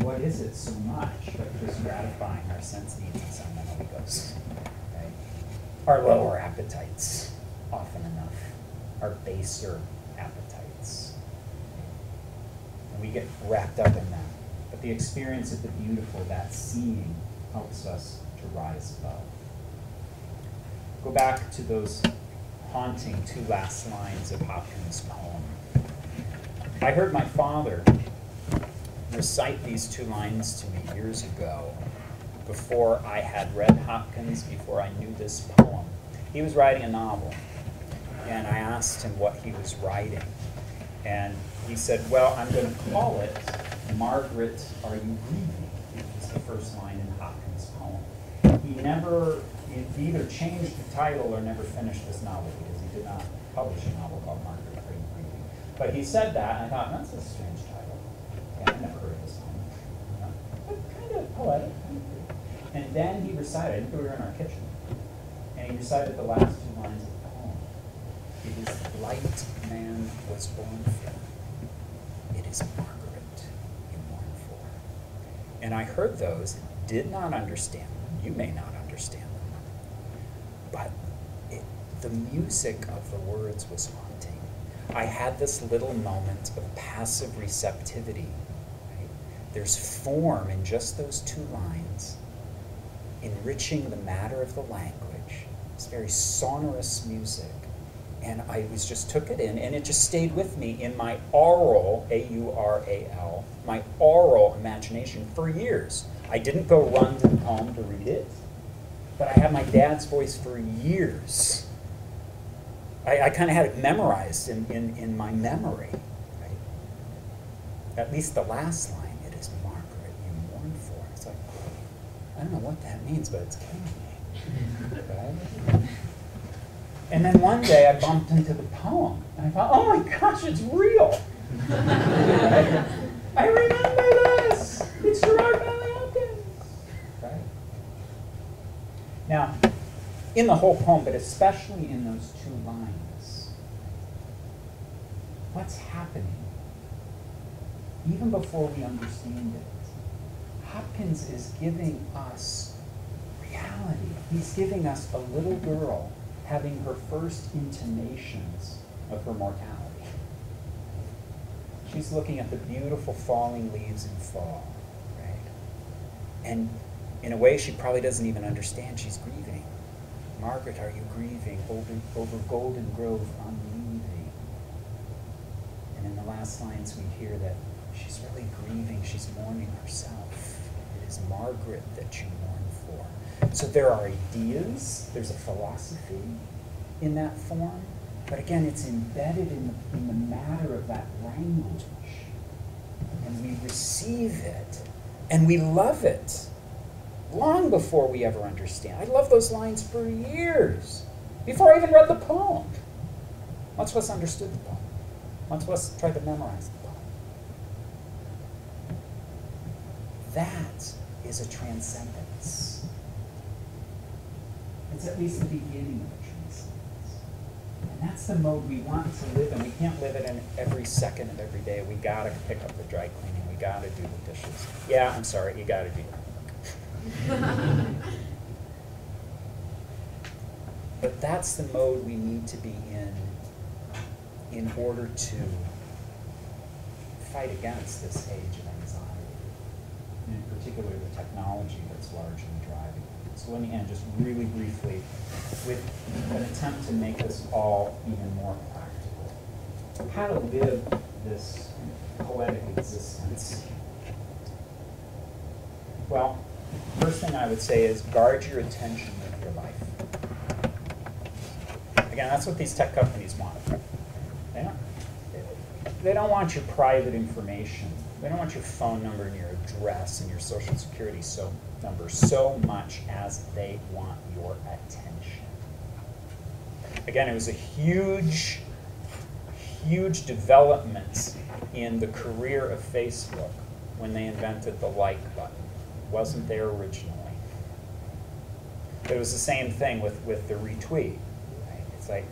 what is it so much but just gratifying our sense needs and sentimental egos? Right? Our lower appetites, often enough, our baser appetites. And we get wrapped up in that. But the experience of the beautiful, that seeing, helps us to rise above. Go back to those haunting two last lines of Hopkins' poem. I heard my father recite these two lines to me years ago, before I had read Hopkins, before I knew this poem. He was writing a novel, and I asked him what he was writing. And he said, Well, I'm going to call it Margaret, Are You? Which is the first line in Hopkins' poem. He never, he either changed the title or never finished this novel because he did not publish a novel called Margaret. Are You Grieving? But he said that, and I thought, that's a strange title. Yeah, I never heard of this know, But kind of poetic. And then he recited, we were in our kitchen, and he recited the last two lines poem. It is light man was born for. It is Margaret you mourn for. And I heard those, did not understand them. You may not understand them. But it, the music of the words was haunting. I had this little moment of passive receptivity. Right? There's form in just those two lines, enriching the matter of the language. It's very sonorous music. And I was just took it in, and it just stayed with me in my aural, A U R A L, my aural imagination for years. I didn't go run to the poem to read it, but I had my dad's voice for years. I, I kind of had it memorized in, in, in my memory. Right? At least the last line, it is Margaret you mourn for. It's like, I don't know what that means, but it's killing me. Right? And then one day I bumped into the poem, and I thought, oh my gosh, it's real. I remember this. It's Gerard Manley Hopkins. Right? Now, in the whole poem, but especially in those two lines, what's happening? Even before we understand it, Hopkins is giving us reality. He's giving us a little girl having her first intimations of her mortality. She's looking at the beautiful falling leaves in fall, right? And in a way, she probably doesn't even understand she's grieving. Margaret, are you grieving over, over Goldengrove I'm leaving? And in the last lines, we hear that she's really grieving, she's mourning herself. It is Margaret that you mourn. So there are ideas, there's a philosophy in that form, but again, it's embedded in the, in the matter of that language. And we receive it, and we love it long before we ever understand. I love those lines for years, before I even read the poem, much less understood the poem, much less tried to memorize the poem. That is a transcendence. It's at least the beginning of a transcendence. And that's the mode we want to live in. We can't live it in every second of every day. We gotta pick up the dry cleaning. We gotta do the dishes. Yeah, I'm sorry, you gotta do that. But that's the mode we need to be in in order to fight against this age of anxiety, and in particular the technology that's largely driving it. So let me end just really briefly with an attempt to make this all even more practical. How to live this poetic existence. Well, first thing I would say is guard your attention with your life. Again, that's what these tech companies want. They don't, they don't want your private information. They don't want your phone number and your address and your social security so, number so much as they want your attention. Again, it was a huge, huge development in the career of Facebook when they invented the like button. It wasn't there originally. But it was the same thing with, with the retweet. Right? It's like,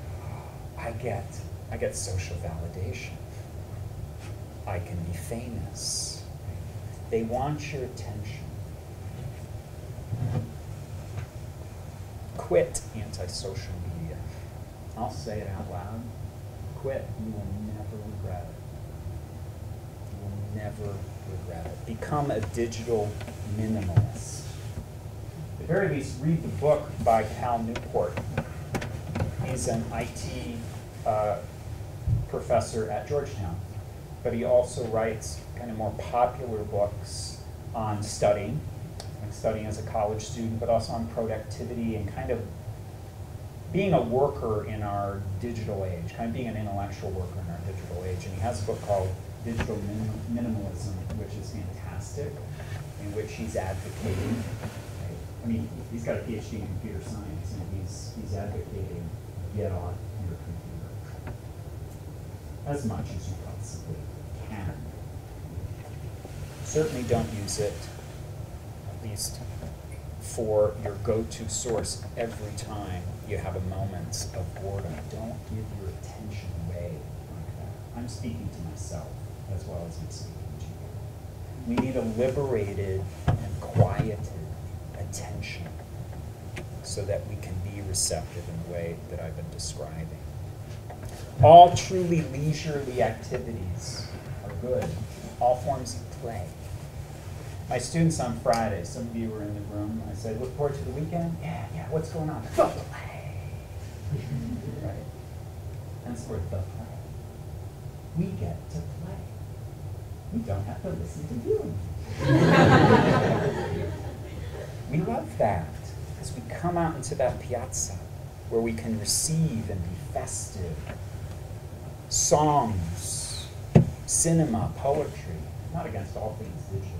I get, I get social validation. I can be famous. They want your attention. Quit antisocial media. I'll say it out loud. Quit. You will never regret it. You will never regret it. Become a digital minimalist. At the very least, read the book by Cal Newport. He's an IT uh, professor at Georgetown, but he also writes kind of more popular books on studying, studying as a college student, but also on productivity and kind of being a worker in our digital age, kind of being an intellectual worker in our digital age. And he has a book called Digital Minim- Minimalism, which is fantastic, in which he's advocating. I mean, he's got a PhD in computer science, and he's, he's advocating get on your computer. as much as you possibly can. Certainly don't use it, least for your go-to source every time you have a moment of boredom. Don't give your attention away like that. I'm speaking to myself as well as I'm speaking to you. We need a liberated and quieted attention so that we can be receptive in the way that I've been describing. All truly leisurely activities are good, all forms of play. My students on Friday, some of you were in the room, I said, look forward to the weekend? Yeah, yeah, what's going on? The play. right? That's where the play. We get to play. We don't have to listen to you. we love that because we come out into that piazza where we can receive and be festive. Songs, cinema, poetry, not against all things digital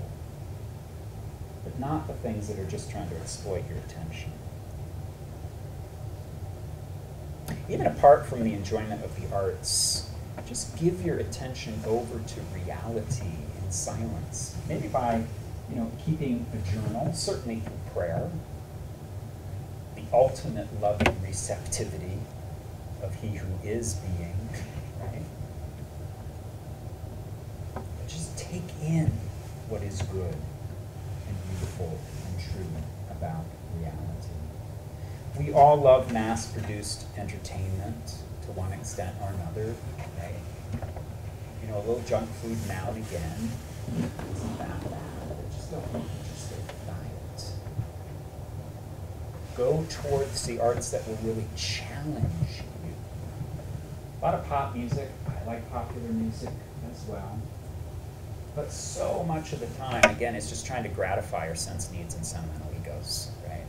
but not the things that are just trying to exploit your attention. Even apart from the enjoyment of the arts, just give your attention over to reality in silence. Maybe by, you know, keeping a journal, certainly through prayer, the ultimate loving receptivity of He who is being, right? Just take in what is good beautiful and true about reality. We all love mass produced entertainment to one extent or another, right? You know, a little junk food now and again isn't that bad. Just don't want to just diet. Go towards the arts that will really challenge you. A lot of pop music. I like popular music as well. But so much of the time, again, it's just trying to gratify our sense needs and sentimental egos, right?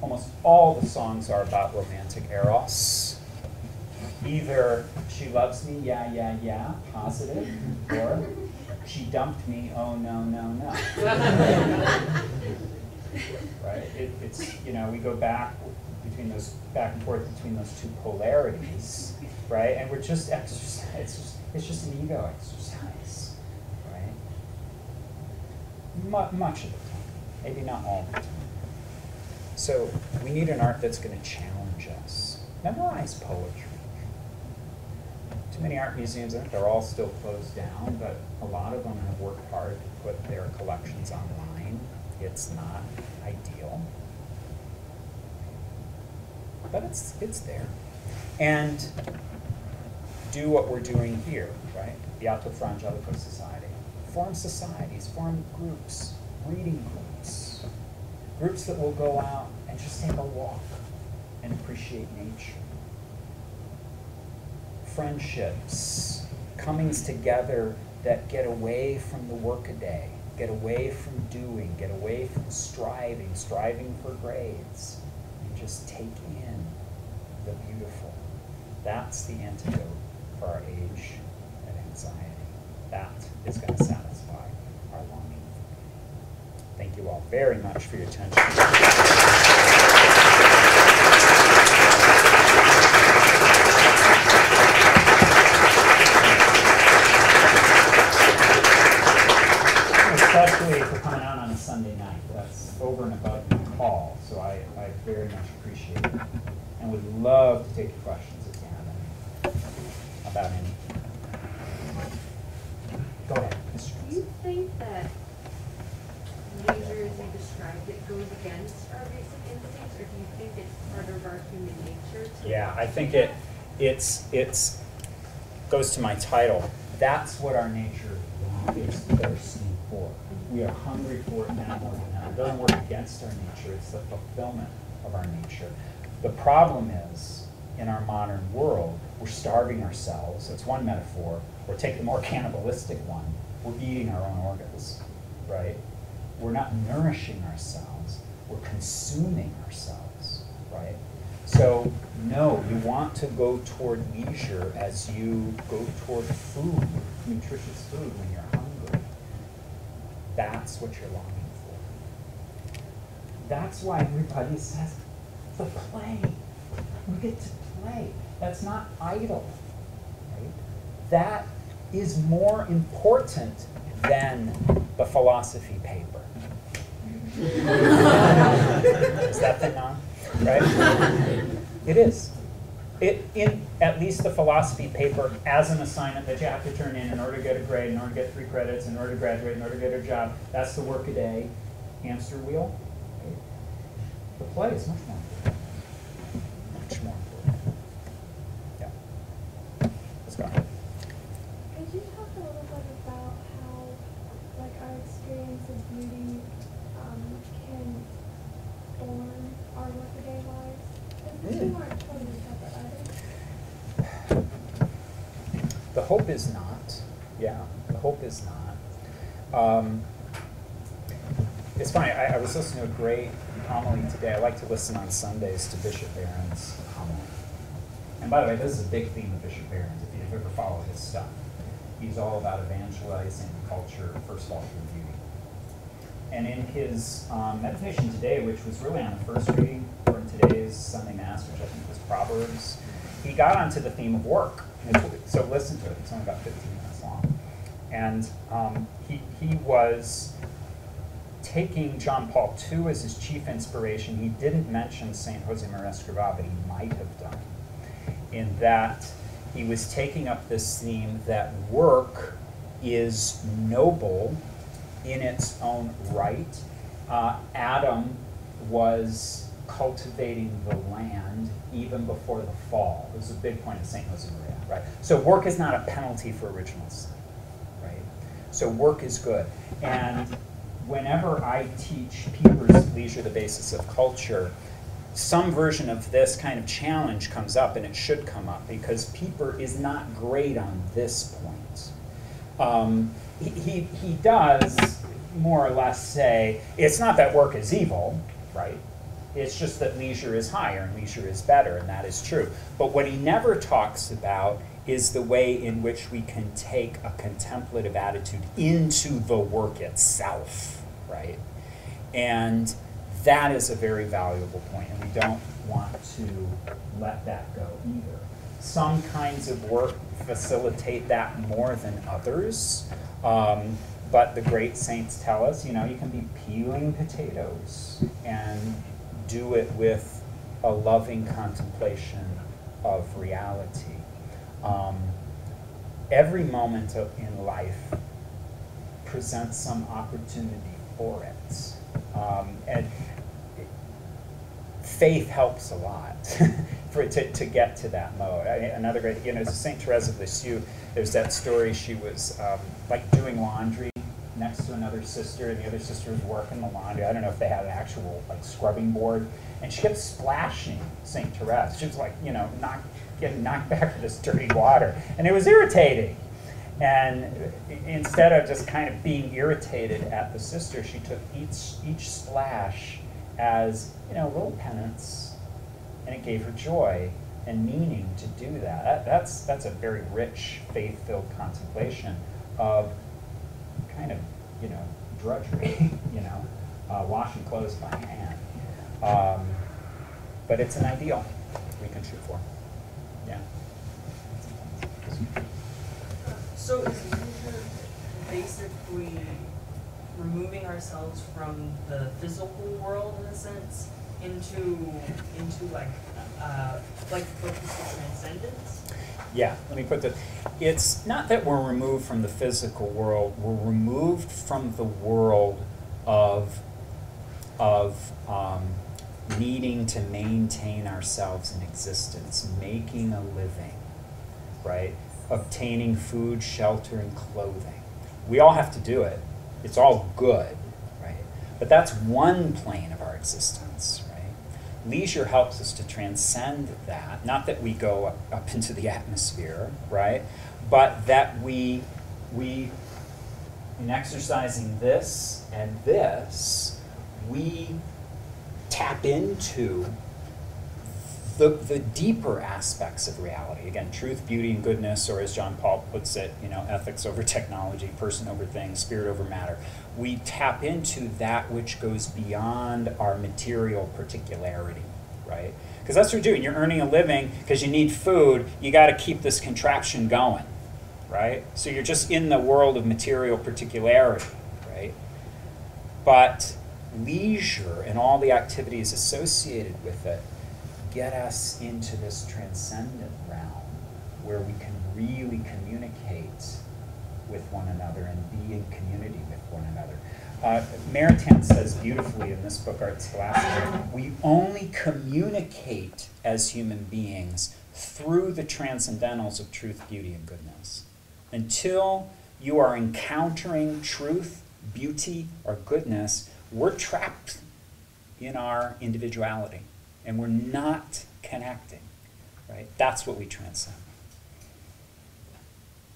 Almost all the songs are about romantic eros. Either she loves me, yeah, yeah, yeah, positive, or she dumped me, oh no, no, no. right? It, it's, you know, we go back between those, back and forth between those two polarities, right? And we're just, it's just, it's just an ego exercise, right? M- much of the time, maybe not all the time. So we need an art that's going to challenge us. Memorize poetry. Too many art museums, I think they're all still closed down, but a lot of them have worked hard to put their collections online. It's not ideal, but it's it's there. And do what we're doing here, right? Beato Fra Angelico Society. Form societies, form groups, reading groups, groups that will go out and just take a walk and appreciate nature. Friendships, comings together that get away from the workaday, get away from doing, get away from striving, striving for grades, and just take in the beautiful. That's the antidote for our age and anxiety. That is going to satisfy our longing. Thank you all very much for your attention. especially for coming out on a Sunday night. That's over and above the call, so I, I very much appreciate it. And would love to take your questions any. Go ahead, Mr. Do you think that nature, as you described it, goes against our basic instincts, or do you think it's part of our human nature to? Yeah, I think it, it's, it's, goes to my title. That's what our nature is thirsting for. We are hungry for it now more than ever. It doesn't work against our nature, it's the fulfillment of our nature. The problem is, in our modern world, we're starving ourselves. That's one metaphor. Or take the more cannibalistic one. We're eating our own organs, right? We're not nourishing ourselves. We're consuming ourselves, right? So, no, you want to go toward leisure as you go toward food, nutritious food when you're hungry. That's what you're longing for. That's why everybody says the play. We get to play. That's not idle. Right? That is more important than the philosophy paper. is that thing on? Right? It is. It, in at least the philosophy paper as an assignment that you have to turn in in order to get a grade, in order to get three credits, in order to graduate, in order to get a job. That's the work a day hamster wheel. The play is much more. Much more important. Yeah. Could you talk a little bit about how, like, our experience of beauty um, can form our workaday lives? The Mm. aren't totally separate. The hope is not. Yeah, the hope is not. Um, it's funny, I, I was listening to a great homily today. I like to listen on Sundays to Bishop Barron's homily. And by the way, this is a big theme of Bishop Barron's, if ever followed his stuff. He's all about evangelizing culture, first of all, through beauty. And in his um, meditation today, which was really on the first reading from today's Sunday Mass, which I think was Proverbs, he got onto the theme of work. So listen to it, it's only about 15 minutes long. And um, he, he was taking John Paul II as his chief inspiration. He didn't mention St. Jose Maria Escrivá, but he might have done, in that he was taking up this theme that work is noble in its own right. Uh, Adam was cultivating the land even before the fall. This is a big point of St. Jose Maria, right? So work is not a penalty for original sin, right? So work is good. And whenever I teach Pieper's Leisure, the Basis of Culture, some version of this kind of challenge comes up, and it should come up, because Pieper is not great on this point. Um, he, he, he does more or less say it's not that work is evil, right? It's just that leisure is higher and leisure is better, and that is true. But what he never talks about is the way in which we can take a contemplative attitude into the work itself, right? And that is a very valuable point, and we don't want to let that go either. Some kinds of work facilitate that more than others. Um, but the great saints tell us, you know, you can be peeling potatoes and do it with a loving contemplation of reality. Um, every moment in life presents some opportunity for it. Um, and faith helps a lot for to, to get to that mode. I, another great, you know, St. Therese of Lisieux, there's that story, she was um, like doing laundry next to another sister, and the other sister was working the laundry. I don't know if they had an actual like scrubbing board, and she kept splashing St. Therese. She was like, you know, knock, getting knocked back with this dirty water, and it was irritating. And instead of just kind of being irritated at the sister, she took each each splash as you know, a little penance, and it gave her joy and meaning to do that. that that's that's a very rich, faith-filled contemplation of kind of you know drudgery, you know, uh, washing clothes by hand. Um, but it's an ideal we can shoot for. Yeah. So is leisure basically removing ourselves from the physical world in a sense into into like uh, like focus on transcendence? Yeah, let me put that. It's not that we're removed from the physical world, we're removed from the world of, of um, needing to maintain ourselves in existence, making a living, right? Obtaining food, shelter, and clothing. We all have to do it. It's all good, right? But that's one plane of our existence, right? Leisure helps us to transcend that. Not that we go up, up into the atmosphere, right? But that we, we, in exercising this and this, we tap into the, the deeper aspects of reality. Again, truth, beauty, and goodness, or as John Paul puts it, you know, ethics over technology, person over things, spirit over matter. We tap into that which goes beyond our material particularity, right? Because that's what you're doing. You're earning a living because you need food. You got to keep this contraption going, right? So you're just in the world of material particularity, right? But leisure and all the activities associated with it get us into this transcendent realm where we can really communicate with one another and be in community with one another. Uh, Maritain says beautifully in this book, Art Scholastic, we only communicate as human beings through the transcendentals of truth, beauty, and goodness. Until you are encountering truth, beauty, or goodness, we're trapped in our individuality and we're not connecting, right? That's what we transcend.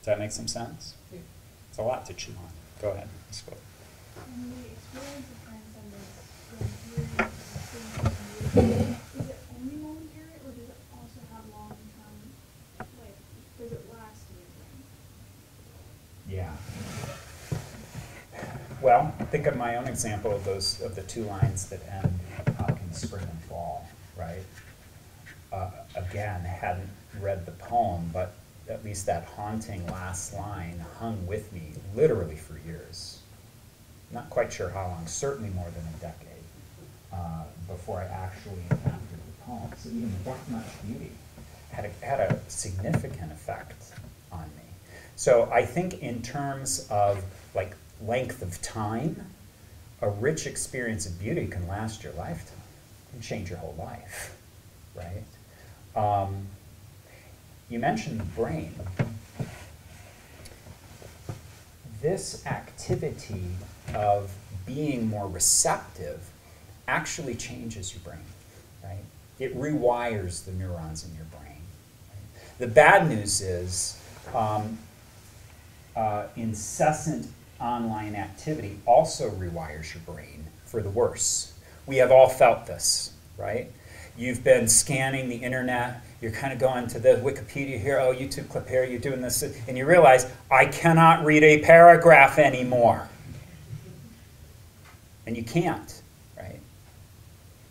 Does that make some sense? It's a lot to chew on. Go ahead. Let's go. When the experience of transcendence goes through the experience of beauty, is it only momentary or does it also have long term, like, does it last in your brain? Yeah. Well, think of my own example of those of the two lines that end Hopkins spring and fall, right? Uh, again, hadn't read the poem, but at least that haunting last line hung with me literally for years. Not quite sure how long, certainly more than a decade, uh, before I actually encountered the poem. So even Death Much Beauty had a, had a significant effect on me. So I think in terms of like length of time, a rich experience of beauty can last your lifetime change your whole life, right? Um, you mentioned the brain. This activity of being more receptive actually changes your brain, right? It rewires the neurons in your brain. right? The bad news is um, uh, incessant online activity also rewires your brain for the worse. We have all felt this, right? You've been scanning the internet, you're kind of going to the Wikipedia here, oh, YouTube clip here, you're doing this, and you realize, I cannot read a paragraph anymore. And you can't, right?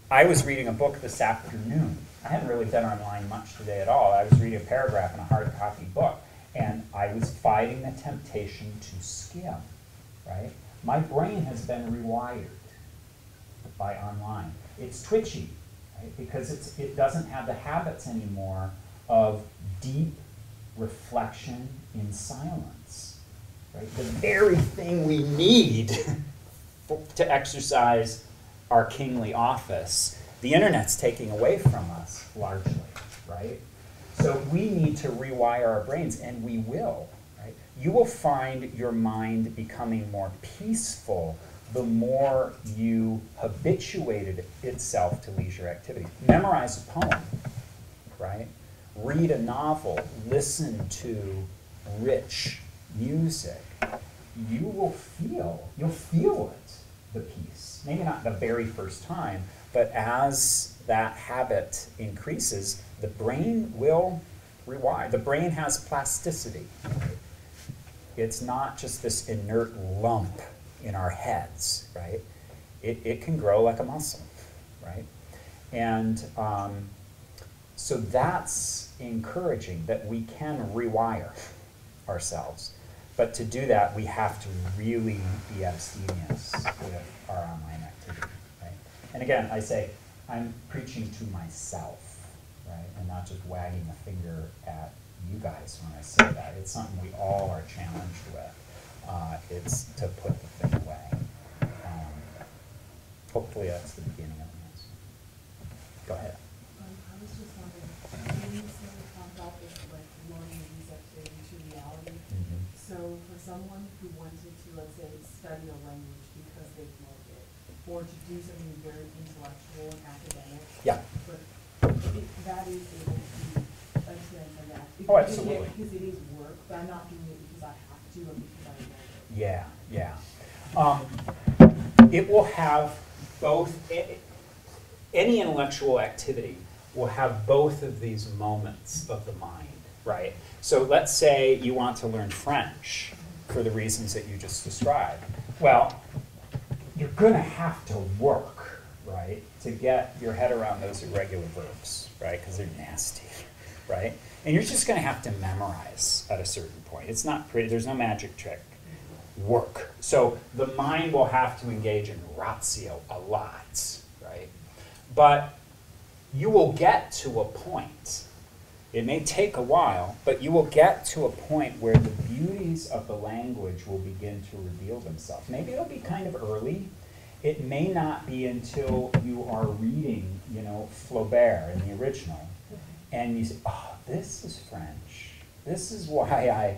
I was reading a book this afternoon. I hadn't really been online much today at all. I was reading a paragraph in a hard copy book, and I was fighting the temptation to skim, right? My brain has been rewired by online. It's twitchy, right? Because it doesn't have the habits anymore of deep reflection in silence, right? The very thing we need for- to exercise our kingly office, the internet's taking away from us largely, right? So we need to rewire our brains, and we will, right? You will find your mind becoming more peaceful the more you habituated itself to leisure activity. Memorize a poem, right? Read a novel, listen to rich music. You will feel, you'll feel it, the peace. Maybe not the very first time, but as that habit increases, the brain will rewire. The brain has plasticity. It's not just this inert lump in our heads, right? It, it can grow like a muscle, right? And um, so that's encouraging that we can rewire ourselves. But to do that, we have to really be abstemious with our online activity, right? And again, I say, I'm preaching to myself, right? And not just wagging a finger at you guys when I say that. It's something we all are challenged with. Uh, it's to put the thing away. Um, hopefully, that's the beginning of this. Go ahead. Um, I was just wondering, when you say about this, like, learning these activities to reality, Mhm. so for someone who wanted to, let's say, study a language because they loved it, or to do something very intellectual and academic, Yeah. but it, that is able to understand that. Oh, absolutely. Because it is work, but I'm not doing it because I have to, or because I love it. Yeah, yeah. Um, it will have both, any intellectual activity will have both of these moments of the mind, right? So let's say you want to learn French for the reasons that you just described. Well, you're going to have to work, right, to get your head around those irregular verbs, right, because they're nasty, right? And you're just going to have to memorize at a certain point. It's not pretty, there's no magic trick. Work. So the mind will have to engage in ratio a lot, right? But you will get to a point. It may take a while, but you will get to a point where the beauties of the language will begin to reveal themselves. Maybe it'll be kind of early. It may not be until you are reading, you know, Flaubert in the original, and you say, "Oh, this is French. This is why I,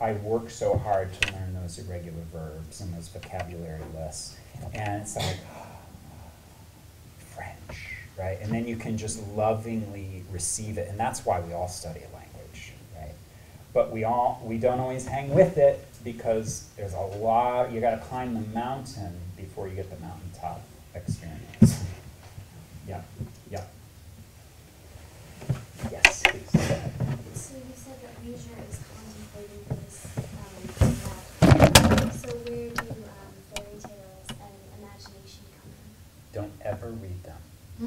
I work so hard to learn those irregular verbs and those vocabulary lists." And it's like, French, right? And then you can just lovingly receive it, and that's why we all study a language, right? But we all we don't always hang with it because there's a lot. You got to climb the mountain before you get the mountaintop experience. Yeah, yeah. Yes, please. go ahead. So you said that leisure is contemplating this, um, that, so where do, um, fairy tales and imagination come in? Don't ever read them.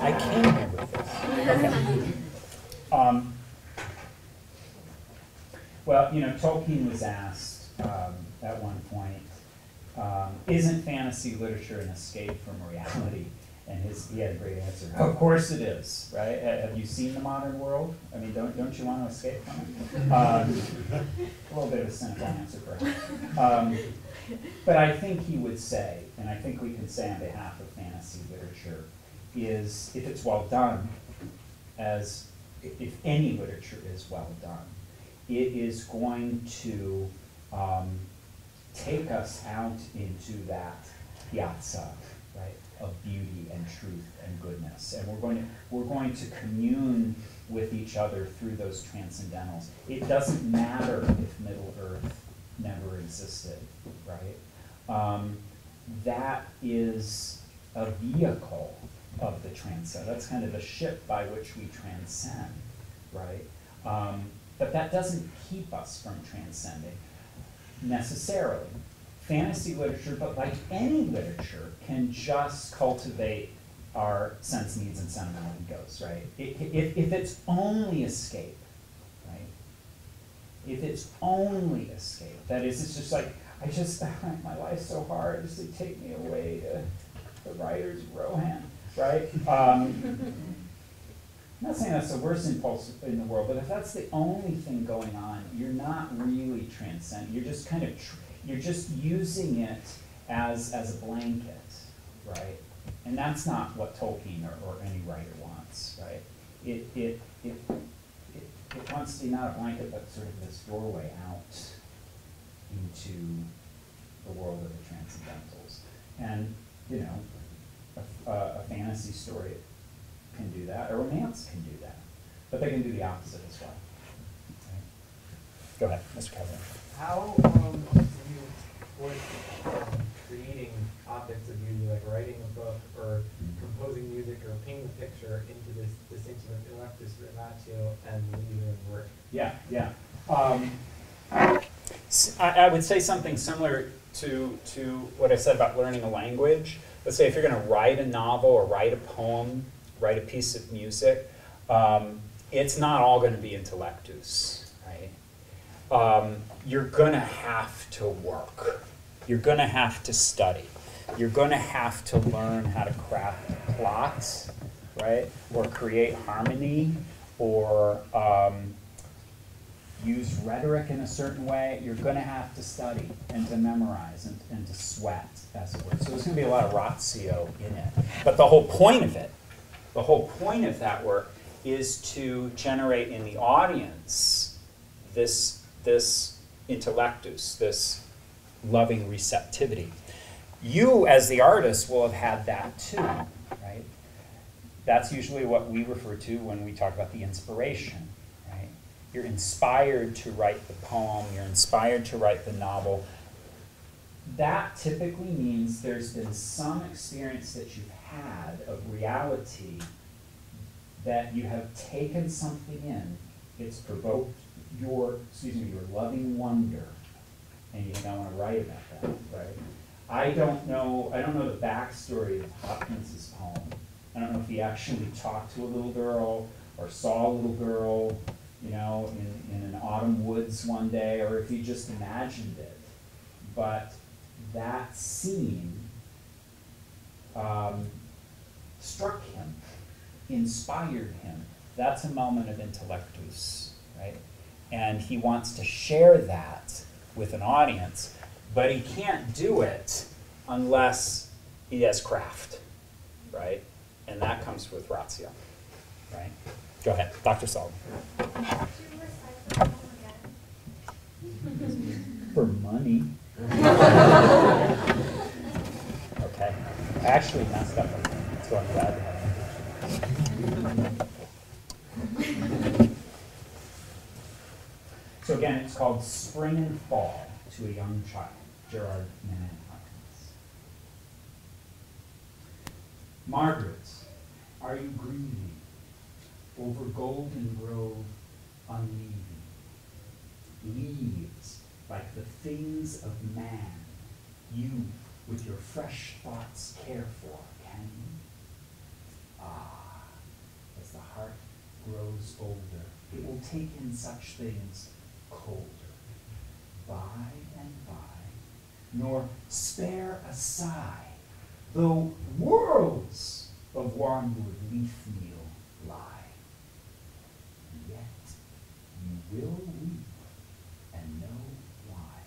I came here with this. Okay. Um, well, you know, Tolkien was asked um, at one point, um, isn't fantasy literature an escape from reality? And his, he had a great answer. Of course it is, right? Have you seen the modern world? I mean, don't, don't you want to escape from it? Um, a little bit of a cynical answer, perhaps. Um, but I think he would say, and I think we can say on behalf of fantasy literature, is if it's well done, as if any literature is well done, it is going to um, take us out into that piazza, of beauty and truth and goodness, and we're going to we're going to commune with each other through those transcendentals. It doesn't matter if Middle Earth never existed, right? Um, that is a vehicle of the transcend. That's kind of the ship by which we transcend, right? Um, but that doesn't keep us from transcending necessarily. Fantasy literature, but like any literature, can just cultivate our sense needs and sentimental egos, right? If, if it's only escape, right? If it's only escape, that is, it's just like, I just, my life's so hard, just to take me away to the writer's Rohan, right? Um, I'm not saying that's the worst impulse in the world, but if that's the only thing going on, you're not really transcend. You're just kind of, you're just using it as as a blanket, right? And that's not what Tolkien or, or any writer wants, right? It it it it, it wants to be not a blanket, but sort of this doorway out into the world of the transcendentals. And you know, a, a, fantasy story can do that, a romance can do that, but they can do the opposite as well. Go ahead, Mr. Kevin. How um, do you avoid um, creating objects of beauty, like writing a book or composing music or painting a picture into this distinction of intellectus rematio and and work? Yeah, yeah. Um, I, I would say something similar to, to what I said about learning a language. Let's say if you're going to write a novel or write a poem, write a piece of music, um, it's not all going to be intellectus, right? Um, you're going to have to work. You're going to have to study. You're going to have to learn how to craft plots, right? Or create harmony, or um, use rhetoric in a certain way, you're going to have to study and to memorize and, and to sweat. So there's going to be a lot of ratio in it. But the whole point of it, the whole point of that work is to generate in the audience this, this intellectus, this loving receptivity. You, as the artist, will have had that too, right? That's usually what we refer to when we talk about the inspiration, right? You're inspired to write the poem, you're inspired to write the novel. That typically means there's been some experience that you've had of reality that you have taken something in, it's provoked your, excuse me, your loving wonder, and you I want to write about that, right? I don't know, I don't know the backstory of Hopkins's poem. I don't know if he actually talked to a little girl or saw a little girl, you know, in, in an autumn woods one day, or if he just imagined it. But that scene um, struck him, inspired him. That's a moment of intellectus, right? And he wants to share that with an audience, but he can't do it unless he has craft, right? And that comes with ratio, right? Go ahead, Dr. Sullivan. Could you recite the poem again? For money. Okay, I actually messed up so I'm glad to have it. So again, it's called Spring and Fall to a Young Child, Gerard Manley Hopkins. Margaret, are you grieving over Goldengrove unleaving? Leaves like the things of man, you with your fresh thoughts care for, can you? Ah, as the heart grows older, it will take in such things colder, by and by, nor spare a sigh, though worlds of wormwood leaf meal lie. Yet you will weep and know why.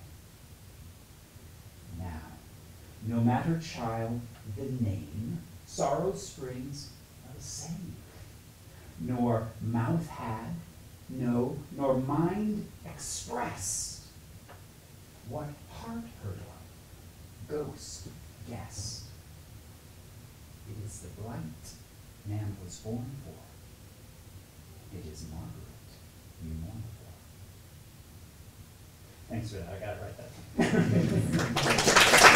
Now, no matter, child, the name, sorrow springs the same. Nor mouth had, no, nor mind expressed what heart heard of, ghost guessed. It is the blight man was born for. It is Margaret you mourn for. Thanks for that, I got it right that.